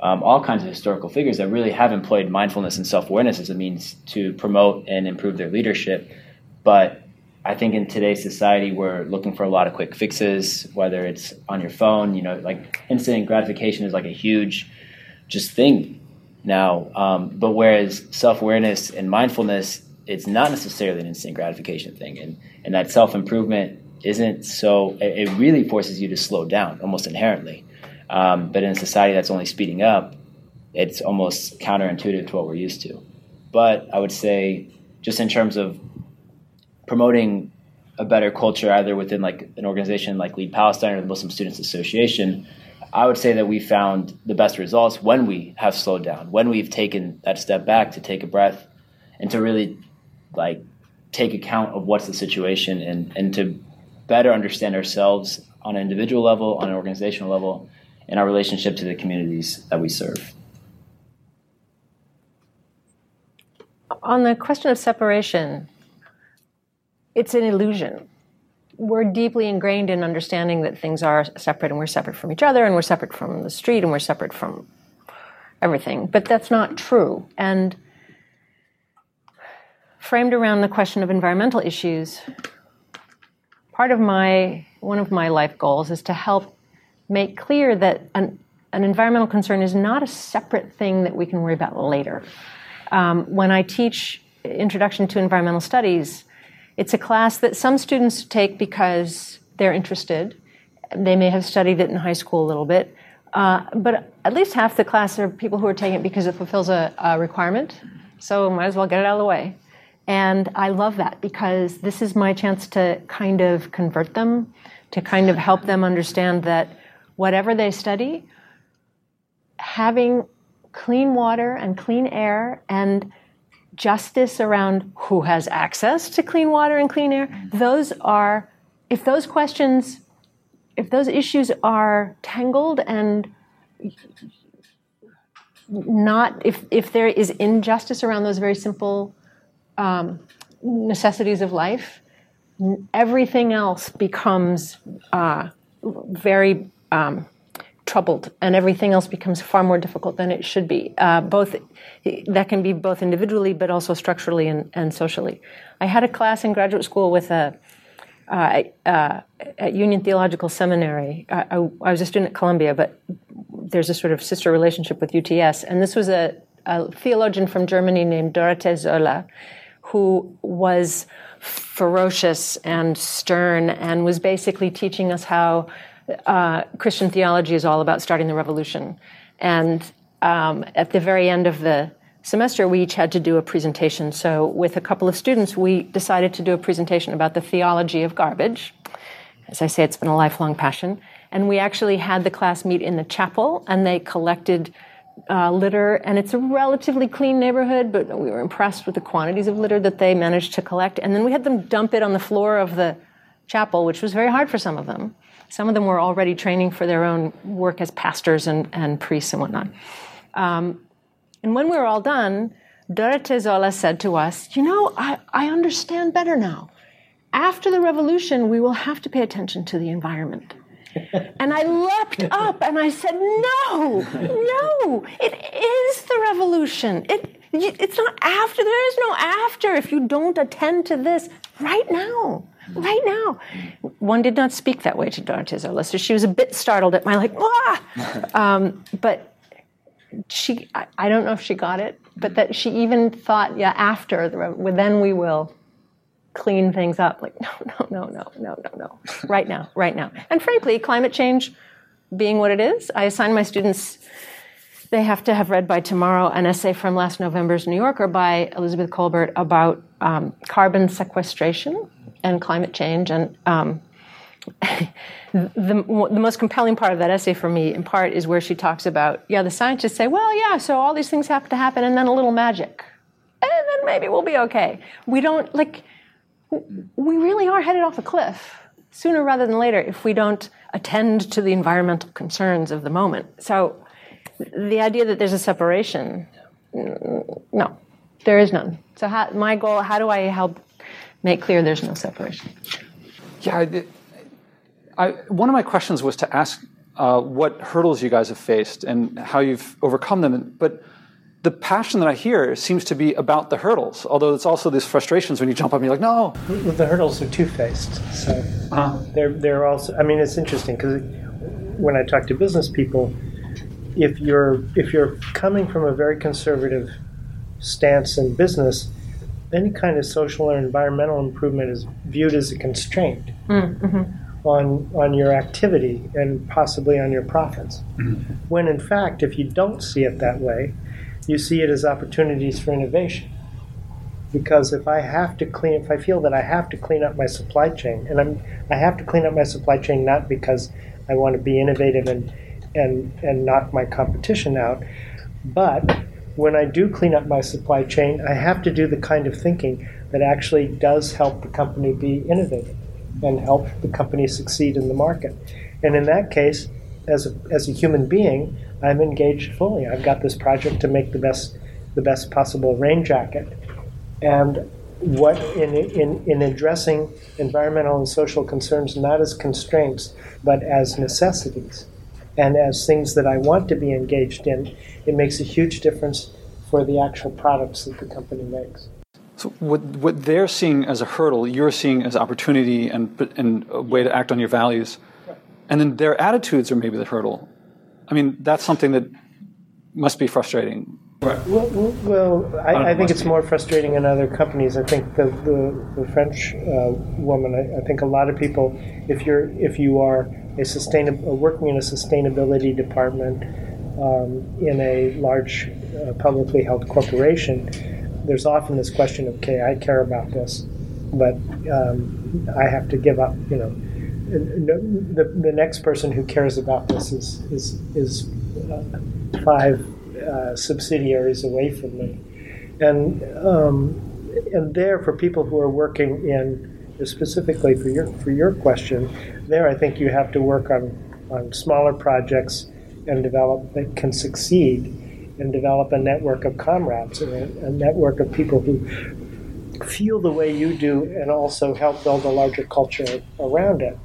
um, all kinds of historical figures that really have employed mindfulness and self awareness as a means to promote and improve their leadership. But I think in today's society, we're looking for a lot of quick fixes, whether it's on your phone, you know, like instant gratification is like a huge just thing now. Um, but whereas self awareness and mindfulness, it's not necessarily an instant gratification thing. And, and that self improvement isn't so, it, really forces you to slow down almost inherently. Um, but in a society that's only speeding up, it's almost counterintuitive to what we're used to. But I would say, just in terms of promoting a better culture either within like an organization like Lead Palestine or the Muslim Students Association, I would say that we found the best results when we have slowed down, when we've taken that step back to take a breath and to really like take account of what's the situation and, and to better understand ourselves on an individual level, on an organizational level, and our relationship to the communities that we serve.
On the question of separation, it's an illusion. We're deeply ingrained in understanding that things are separate and we're separate from each other and we're separate from the street and we're separate from everything. But that's not true. And framed around the question of environmental issues, part of my one of my life goals is to help make clear that an, an environmental concern is not a separate thing that we can worry about later. Um, when I teach Introduction to Environmental Studies, it's a class that some students take because they're interested. They may have studied it in high school a little bit. Uh, but at least half the class are people who are taking it because it fulfills a, a requirement. So might as well get it out of the way. And I love that because this is my chance to kind of convert them, to kind of help them understand that whatever they study, having clean water and clean air and justice around who has access to clean water and clean air, those are, if those questions, if those issues are tangled and not, if, if there is injustice around those very simple um, necessities of life, everything else becomes uh, very um, troubled and everything else becomes far more difficult than it should be uh, both that can be both individually but also structurally and, and socially. I had a class in graduate school with a uh, uh, at union theological seminary. I, I, I, was a student at columbia but there's a sort of sister relationship with uts and this was a, a theologian from germany named Dorothee Sölle who was ferocious and stern and was basically teaching us how uh, Christian theology is all about starting the revolution. And um, at the very end of the semester, we each had to do a presentation. So, with a couple of students, we decided to do a presentation about the theology of garbage. As I say, it's been a lifelong passion. And we actually had the class meet in the chapel, and they collected uh, litter. And it's a relatively clean neighborhood, but we were impressed with the quantities of litter that they managed to collect. And then we had them dump it on the floor of the chapel, which was very hard for some of them. Some of them were already training for their own work as pastors and, and priests and whatnot. Um, and when we were all done, Dorothee Sölle said to us, You know, I, I understand better now. After the revolution, we will have to pay attention to the environment. And I leapt up and I said, No, no, it is the revolution. It, it's not after. There is no after if you don't attend to this right now right now. One did not speak that way to Dorothee Sölle, so she was a bit startled at my like, ah! Um, but she, I, I, don't know if she got it, but that she even thought, yeah, after, the, then we will clean things up. Like, no, no, no, no, no, no, no. Right now, right now. And frankly, climate change being what it is, I assign my students they have to have read by tomorrow an essay from last November's New Yorker by Elizabeth Kolbert about um, carbon sequestration and climate change. And um, the, the most compelling part of that essay for me, in part, is where she talks about, yeah, the scientists say, well, yeah, so all these things have to happen, and then a little magic. And then maybe we'll be okay. We don't, like, we really are headed off a cliff. sooner rather than later if we don't attend to the environmental concerns of the moment. So the idea that there's a separation, no, there is none. So how, my goal, how do I help make clear there's no separation?
Yeah, I, one of my questions was to ask uh, what hurdles you guys have faced and how you've overcome them. But the passion that I hear seems to be about the hurdles, although it's also these frustrations when you jump up and you're like, no.
Well, the hurdles are two faced. So uh-huh. they're, they're also, I mean, it's interesting because when I talk to business people, if you're, if you're coming from a very conservative stance in business, any kind of social or environmental improvement is viewed as a constraint. Mm-hmm on on your activity and possibly on your profits. Mm-hmm. When in fact, if you don't see it that way, you see it as opportunities for innovation. Because if I have to clean, if I feel that I have to clean up my supply chain, and I'm, I have to clean up my supply chain not because I want to be innovative and and and knock my competition out, but when I do clean up my supply chain, I have to do the kind of thinking that actually does help the company be innovative and help the company succeed in the market. And in that case, as a, as a human being, I'm engaged fully. I've got this project to make the best the best possible rain jacket, and what in, in, in addressing environmental and social concerns not as constraints but as necessities and as things that I want to be engaged in, it makes a huge difference for the actual products that the company makes.
So what what they're seeing as a hurdle, you're seeing as opportunity and and a way to act on your values, and then their attitudes are maybe the hurdle. I mean, that's something that must be frustrating.
Right. Well, well I, I, think it's more frustrating in other companies. I think the the, the French uh, woman. I, I, think a lot of people, if you're if you are a sustainable working in a sustainability department um, in a large uh, publicly held corporation there's often this question of, okay, I care about this, but um, I have to give up, you know. The, the next person who cares about this is, is, is uh, five uh, subsidiaries away from me. And, um, and there, for people who are working in, specifically for your, for your question, there I think you have to work on, on smaller projects and develop that can succeed and develop a network of comrades, a, a network of people who feel the way you do and also help build a larger culture around it.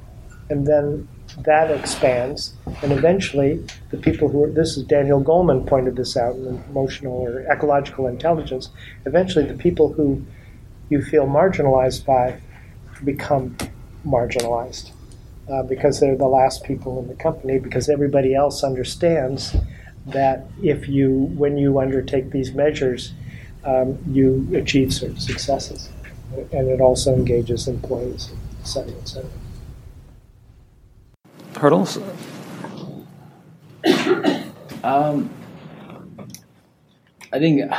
And then that expands, and eventually the people who are, this is Daniel Goleman pointed this out in emotional or ecological intelligence, eventually the people who you feel marginalized by become marginalized. Uh, because they're the last people in the company, because everybody else understands that if you, when you undertake these measures, um, you achieve certain successes. And it also engages employees, et cetera, et cetera.
Hurdles?
um, I think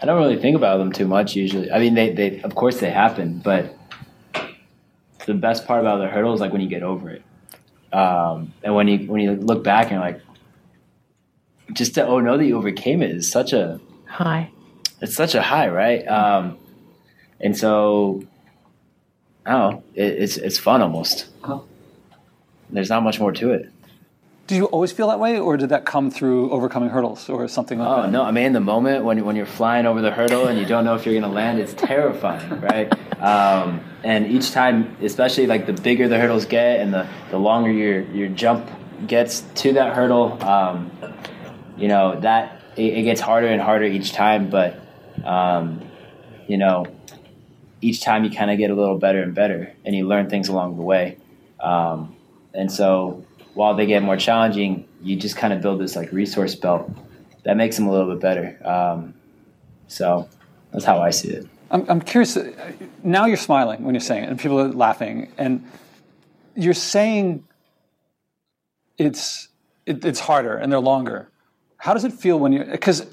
I don't really think about them too much usually. I mean, they, they of course they happen, but the best part about the hurdle is like when you get over it, um, and when you when you look back and like, just to oh know that you overcame it is such a
high.
It's such a high, right? Um, and so, oh, it, it's it's fun almost. Oh. There's not much more to it.
Did you always feel that way, or did that come through overcoming hurdles or something like
oh,
that?
no, I mean in the moment when when you're flying over the hurdle and you don't know if you're going to land, it's terrifying, right? Um, and each time, especially like the bigger the hurdles get and the, the longer your your jump gets to that hurdle, um, you know that it, it, gets harder and harder each time but um, you know each time you kind of get a little better and better and you learn things along the way um, and so while they get more challenging you just kind of build this like resource belt that makes them a little bit better. Um, so that's how i see it.
I'm, I'm curious now you're smiling when you're saying it and people are laughing and you're saying it's it, it's harder and they're longer. How does it feel when you because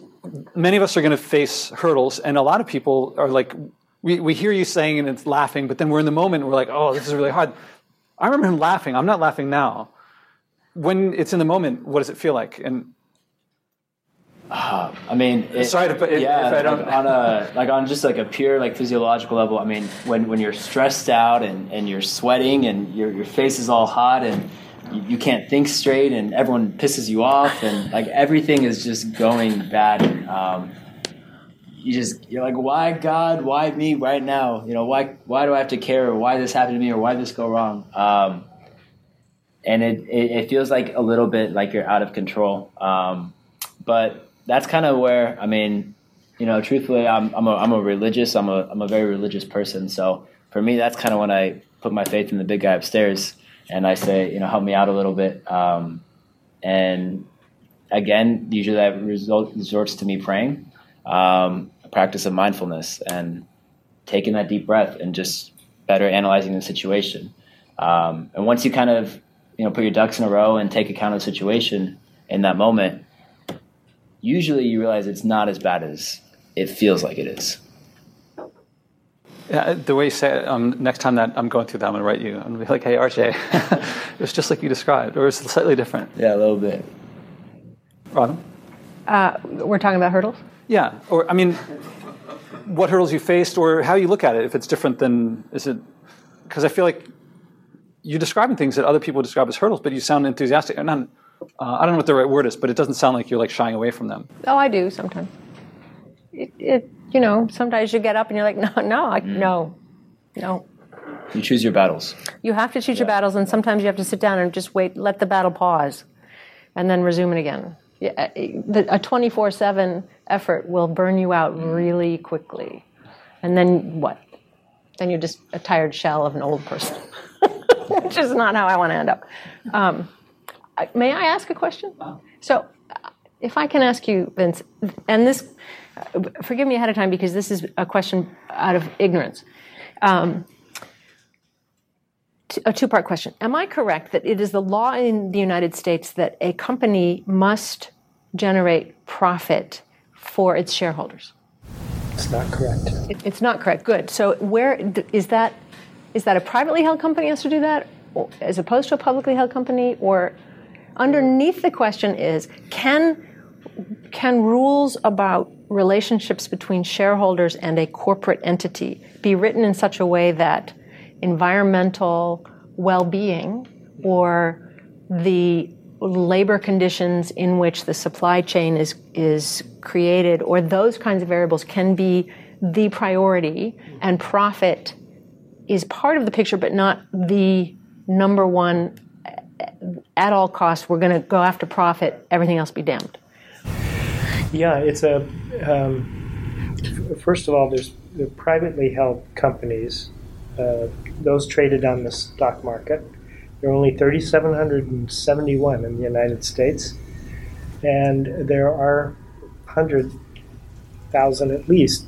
many of us are going to face hurdles and a lot of people are like we, we hear you saying and it's laughing but then we're in the moment and we're like oh this is really hard i remember him laughing i'm not laughing now when it's in the moment what does it feel like and
Uh, I mean, it,
Sorry to put- if-
yeah,
if I don't-
like on a like on just like a pure like physiological level. I mean, when when you're stressed out and, and you're sweating and your your face is all hot and you, you can't think straight and everyone pisses you off and like everything is just going bad. And, um, you just you're like, why God? Why me right now? You know, why why do I have to care? Why this happened to me? Or why this go wrong? Um, and it, it, it feels like a little bit like you're out of control. Um, but that's kind of where I mean, you know, truthfully, I'm I'm a I'm a religious. I'm a I'm a very religious person. So for me, that's kind of when I put my faith in the big guy upstairs, and I say, you know, help me out a little bit. Um, and again, usually that result resorts to me praying, um, practice of mindfulness, and taking that deep breath and just better analyzing the situation. Um, and once you kind of you know put your ducks in a row and take account of the situation in that moment, usually you realize it's not as bad as it feels like it is.
Yeah, the way you say it, um, next time that I'm going through that, I'm going to write you. I'm going to be like, hey, RJ, it was just like you described, or it's slightly different.
Yeah, a little bit.
Robin?
Uh, we're talking about hurdles?
Yeah, or I mean, what hurdles you faced, or how you look at it. If it's different than is it? Because I feel like you're describing things that other people describe as hurdles, but you sound enthusiastic. Not, uh, I don't know what the right word is, but it doesn't sound like you're like shying away from them.
Oh, I do sometimes. It, it you know, sometimes you get up and you're like, no, no, I, no, no.
You choose your battles.
You have to choose your battles, and sometimes you have to sit down and just wait, let the battle pause, and then resume it again. Yeah, the- a 24 7 effort will burn you out really quickly. And then what? Then you're just a tired shell of an old person, which is not how I want to end up. Um, may I ask a question? So, uh, if I can ask you, Vince, and this, uh, forgive me ahead of time because this is a question out of ignorance. Um, a two part question. Am I correct that it is the law in the United States that a company must generate profit for its shareholders?
It's not correct.
It- It's not correct. Good. So where is that? Is that a privately held company has to do that, as opposed to a publicly held company? Or underneath the question is can can rules about relationships between shareholders and a corporate entity be written in such a way that environmental well-being or the labor conditions in which the supply chain is is created or those kinds of variables can be the priority and profit is part of the picture but not the number one at all costs we're going to go after profit everything else be damned
Yeah, it's a. Um, first of all, there's the privately held companies, uh, those traded on the stock market. There are only 3,771 in the United States, and there are 100,000 at least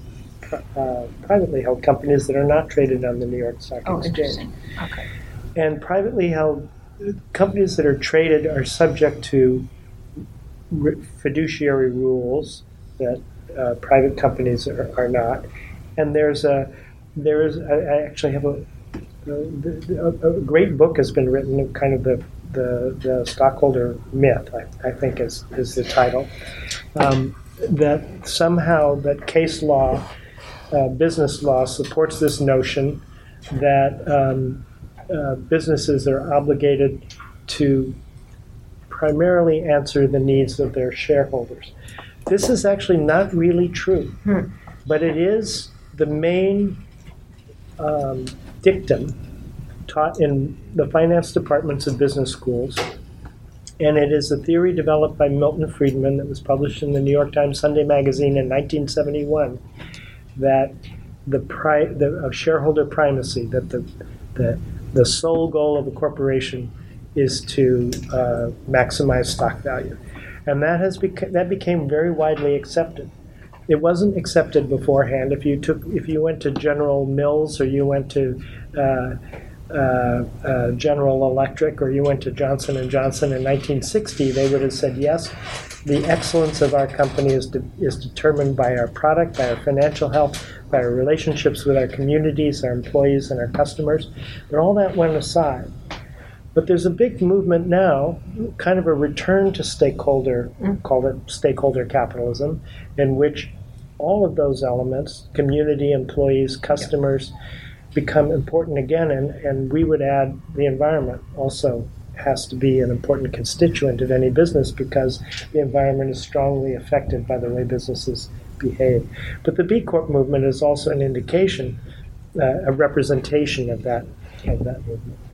uh, privately held companies that are not traded on the New York Stock Exchange.
okay
And privately held companies that are traded are subject to fiduciary rules that uh, private companies are, are not. And there's a there is I actually have a, a, a great book has been written kind of the the, the stockholder myth I, I think is is the title um, that somehow that case law uh, business law supports this notion that um, uh, businesses are obligated to primarily answer the needs of their shareholders. This is actually not really true, but it is the main um, dictum taught in the finance departments of business schools. And it is a theory developed by Milton Friedman that was published in the New York Times Sunday Magazine in 1971 that the, pri- the of shareholder primacy, that the, the, the sole goal of a corporation is to uh, maximize stock value. And that, has beca- that became very widely accepted. It wasn't accepted beforehand. If you took, if you went to General Mills or you went to uh, uh, uh, General Electric or you went to Johnson and Johnson in 1960, they would have said yes. The excellence of our company is de- is determined by our product, by our financial health, by our relationships with our communities, our employees, and our customers. But all that went aside. But there's a big movement now, kind of a return to stakeholder, mm. call it stakeholder capitalism, in which all of those elements, community, employees, customers, become important again. And, and we would add the environment also has to be an important constituent of any business because the environment is strongly affected by the way businesses behave. But the B Corp movement is also an indication, uh, a representation of that of that movement.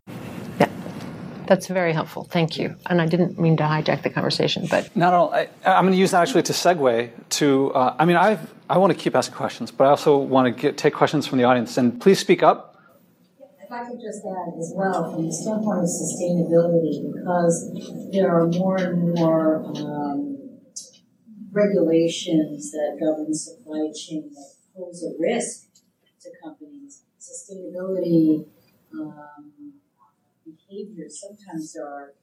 That's very helpful. Thank you. And I didn't mean to hijack the conversation, but
not at all. I, am going to use that actually to segue to. Uh, I mean, I I want to keep asking questions, but I also want to get, take questions from the audience. And please speak up.
If I could just add as well, from the standpoint of sustainability, because there are more and more um, regulations that govern supply chain that pose a risk to companies. Sustainability. Um, behaviors sometimes are,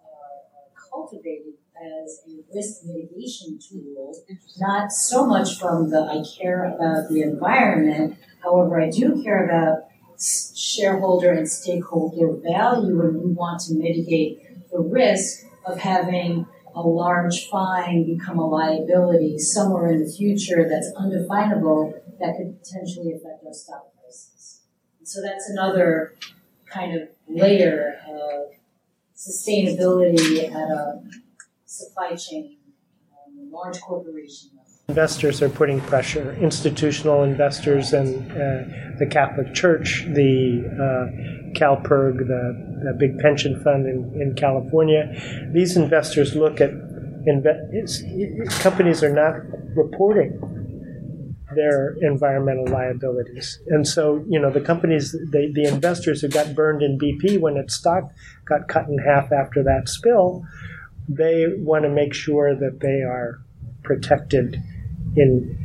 are cultivated as a risk mitigation tool, not so much from the I care about the environment. However, I do care about shareholder and stakeholder value, and we want to mitigate the risk of having a large fine become a liability somewhere in the future that's undefinable that could potentially affect our stock prices. So that's another kind of layer of sustainability at a supply chain, um, large corporation.
Investors are putting pressure. Institutional investors and uh, the Catholic Church, the uh, CalPERS, the, the, big pension fund in, in California. These investors look at inve- companies are not reporting their environmental liabilities. And so, you know, the companies, the, the investors who got burned in BP when its stock got cut in half after that spill, they want to make sure that they are protected in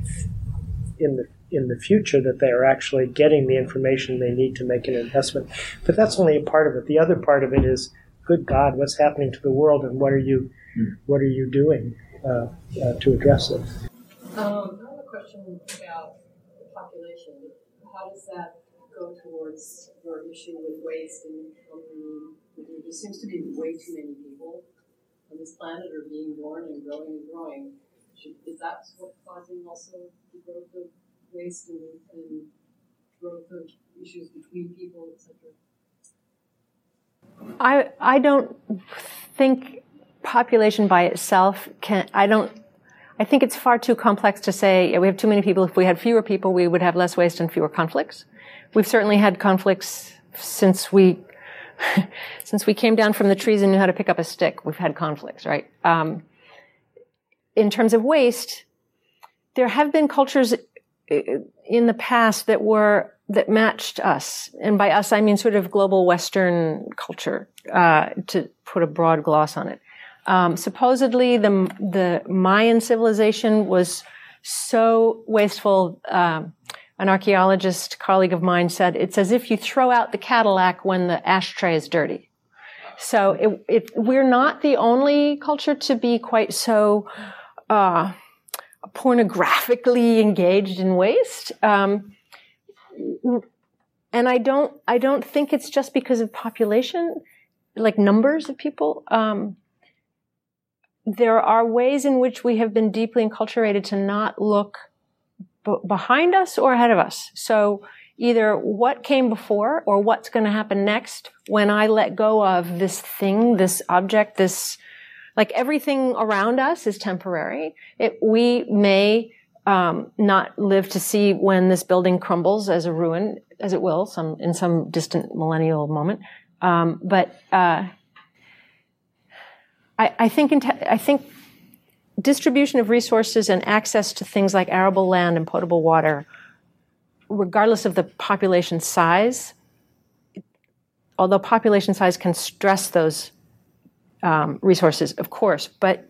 in the in the future that they are actually getting the information they need to make an investment. But that's only a part of it. The other part of it is, good God, what's happening to the world, and what are you, what are you doing uh, uh, to address it?
Um, question about the population. How does that go towards your issue with waste and there seems to be way too many people on this planet are being born and growing and growing. Is that what's causing also the growth of waste and, and growth of issues between people, etc.?
I I don't think population by itself can. I don't I think it's far too complex to say yeah, we have too many people. If we had fewer people, we would have less waste and fewer conflicts. We've certainly had conflicts since we since we came down from the trees and knew how to pick up a stick. We've had conflicts, right? Um, in terms of waste, there have been cultures uh, in the past that were that matched us, and by us I mean sort of global Western culture, uh, to put a broad gloss on it. Um, supposedly, the the Mayan civilization was so wasteful. Um, an archaeologist colleague of mine said it's as if you throw out the Cadillac when the ashtray is dirty. So it, it, we're not the only culture to be quite so uh, pornographically engaged in waste. Um, and I don't, I don't think it's just because of population, like numbers of people. Um, there are ways in which we have been deeply enculturated to not look b- behind us or ahead of us. So either what came before or what's going to happen next when I let go of this thing, this object, this, like everything around us is temporary. It, we may um, not live to see when this building crumbles as a ruin, as it will, some in some distant millennial moment. Um, but uh, I, I think I think distribution of resources and access to things like arable land and potable water, regardless of the population size, although population size can stress those um, resources, of course, but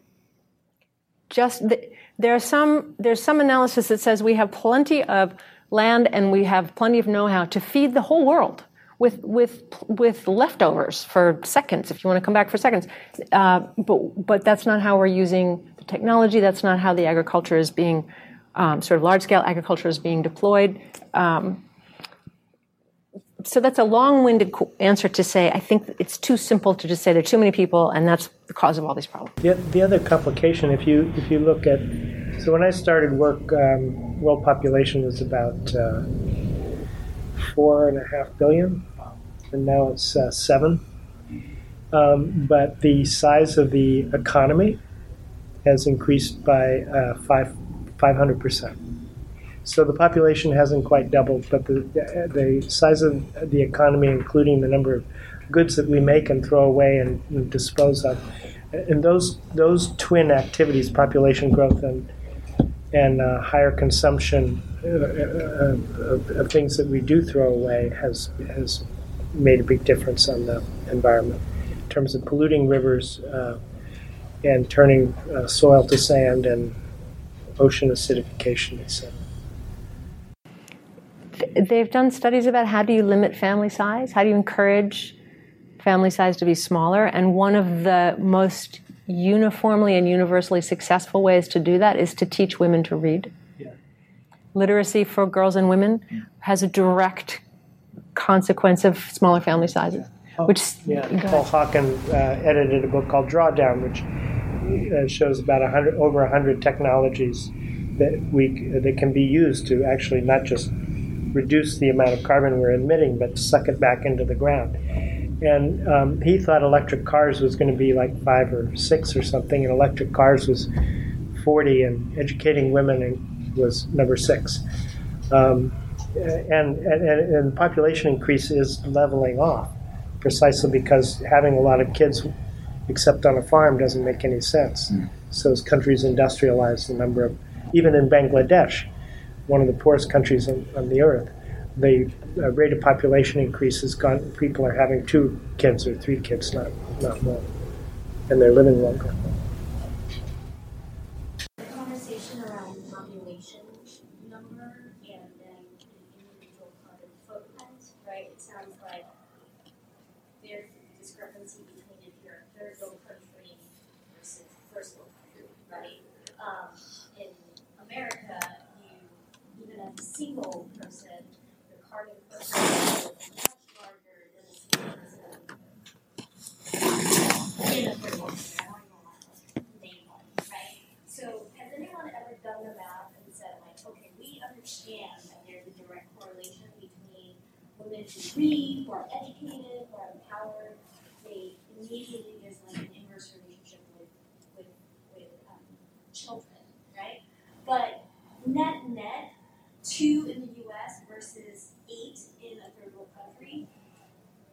just the, there are some there's some analysis that says we have plenty of land and we have plenty of know-how to feed the whole world with with with leftovers for seconds if you want to come back for seconds. Uh, but but that's not how we're using the technology. That's not how the agriculture is being um, sort of large scale agriculture is being deployed. Um, so that's a long-winded answer to say I think it's too simple to just say there are too many people and that's the cause of all these problems.
The, the other complication, if you if you look at, so when I started work, um, world population was about uh, four and a half billion, and now it's uh, seven. Um, but the size of the economy has increased by uh, five five hundred percent. So the population hasn't quite doubled, but the, the size of the economy, including the number of goods that we make and throw away and, and dispose of, and those those twin activities, population growth and and uh, higher consumption uh, uh, of, of, things that we do throw away, has has made a big difference on the environment in terms of polluting rivers uh, and turning uh, soil to sand and ocean acidification, etc
they've done studies about how do you limit family size? How do you encourage family size to be smaller? And one of the most uniformly and universally successful ways to do that is to teach women to read. Yeah. Literacy for girls and women yeah. has a direct consequence of smaller family sizes. Oh, which
yeah, Paul Hawken uh, edited a book called Drawdown, which uh, shows about 100, over 100 technologies that we that can be used to actually not just reduce the amount of carbon we're emitting, but suck it back into the ground. And um, he thought electric cars was going to be like five or six or something, and electric cars was 40, and educating women was number six. Um, and, and, and population increase is leveling off precisely because having a lot of kids except on a farm doesn't make any sense. Mm. So as countries industrialize, the number of, even in Bangladesh, one of the poorest countries on, on the earth, the uh, rate of population increase has gone. People are having two kids or three kids, not not more, and they're living longer.
The conversation around population number and then individual carbon footprint, right? It sounds like there's a discrepancy between if you're a third world country versus first world country, right? Um, in America as a single person, the carbon footprint is much larger than a single person in a third world country. I don't even want to name one, right? So has anyone ever done the math and said, like, okay, we understand that there's a direct correlation between women who read, who are educated, who are empowered, they immediately there's like an inverse relationship with with with um, children, right? But net net, two in the US versus eight in a third world country,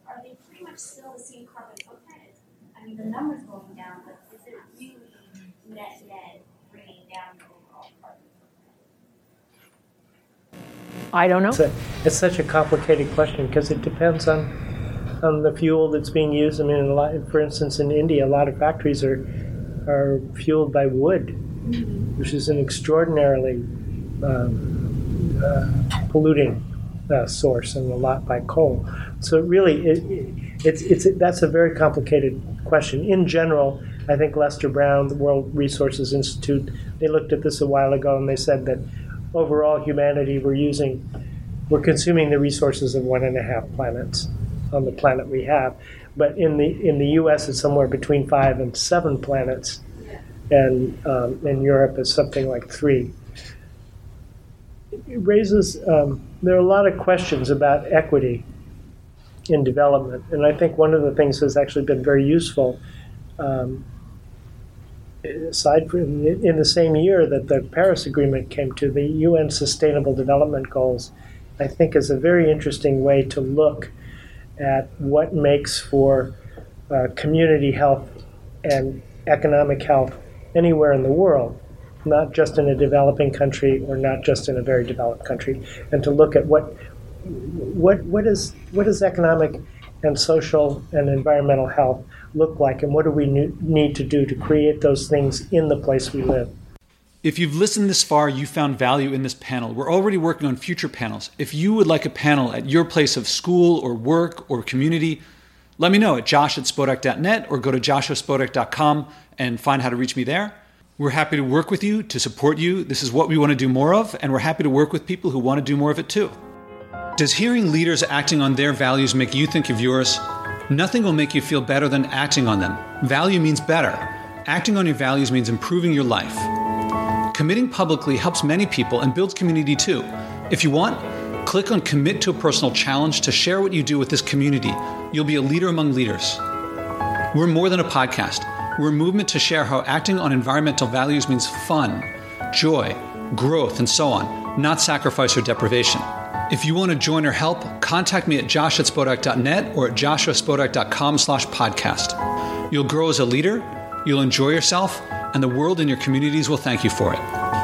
are they pretty much still the same carbon footprint? I mean, the number's going down, but is it really net net bringing down the overall carbon footprint?
I don't know.
It's, a, it's such a complicated question because it depends on on the fuel that's being used. I mean, a lot, for instance, in India, a lot of factories are are fueled by wood, mm-hmm. which is an extraordinarily um, uh, polluting uh, source and a lot by coal. So really, it, it, it's it's that's a very complicated question. In general, I think Lester Brown, the World Resources Institute, they looked at this a while ago and they said that overall humanity we're using we're consuming the resources of one and a half planets on the planet we have. But in the in the U.S., it's somewhere between five and seven planets, and um, in Europe, it's something like three it raises um, there are a lot of questions about equity in development, and I think one of the things that's actually been very useful. Um, aside from in the same year that the Paris Agreement came to, the UN Sustainable Development Goals, I think is a very interesting way to look at what makes for uh, community health and economic health anywhere in the world not just in a developing country or not just in a very developed country, and to look at what what what is what does economic and social and environmental health look like, and what do we need to do to create those things in the place we live.
If you've listened this far, you found value in this panel. We're already working on future panels. If you would like a panel at your place of school or work or community, let me know at josh at spodek.net or go to joshuaspodek.com and find how to reach me there. We're happy to work with you, to support you. This is what we want to do more of, and we're happy to work with people who want to do more of it too. Does hearing leaders acting on their values make you think of yours? Nothing will make you feel better than acting on them. Value means better. Acting on your values means improving your life. Committing publicly helps many people and builds community too. If you want, click on Commit to a Personal Challenge to share what you do with this community. You'll be a leader among leaders. We're more than a podcast. We're a movement to share how acting on environmental values means fun, joy, growth, and so on, not sacrifice or deprivation. If you want to join or help, contact me at josh at spodek.net or at joshuaspodek.com slash podcast. You'll grow as a leader, you'll enjoy yourself, and the world and your communities will thank you for it.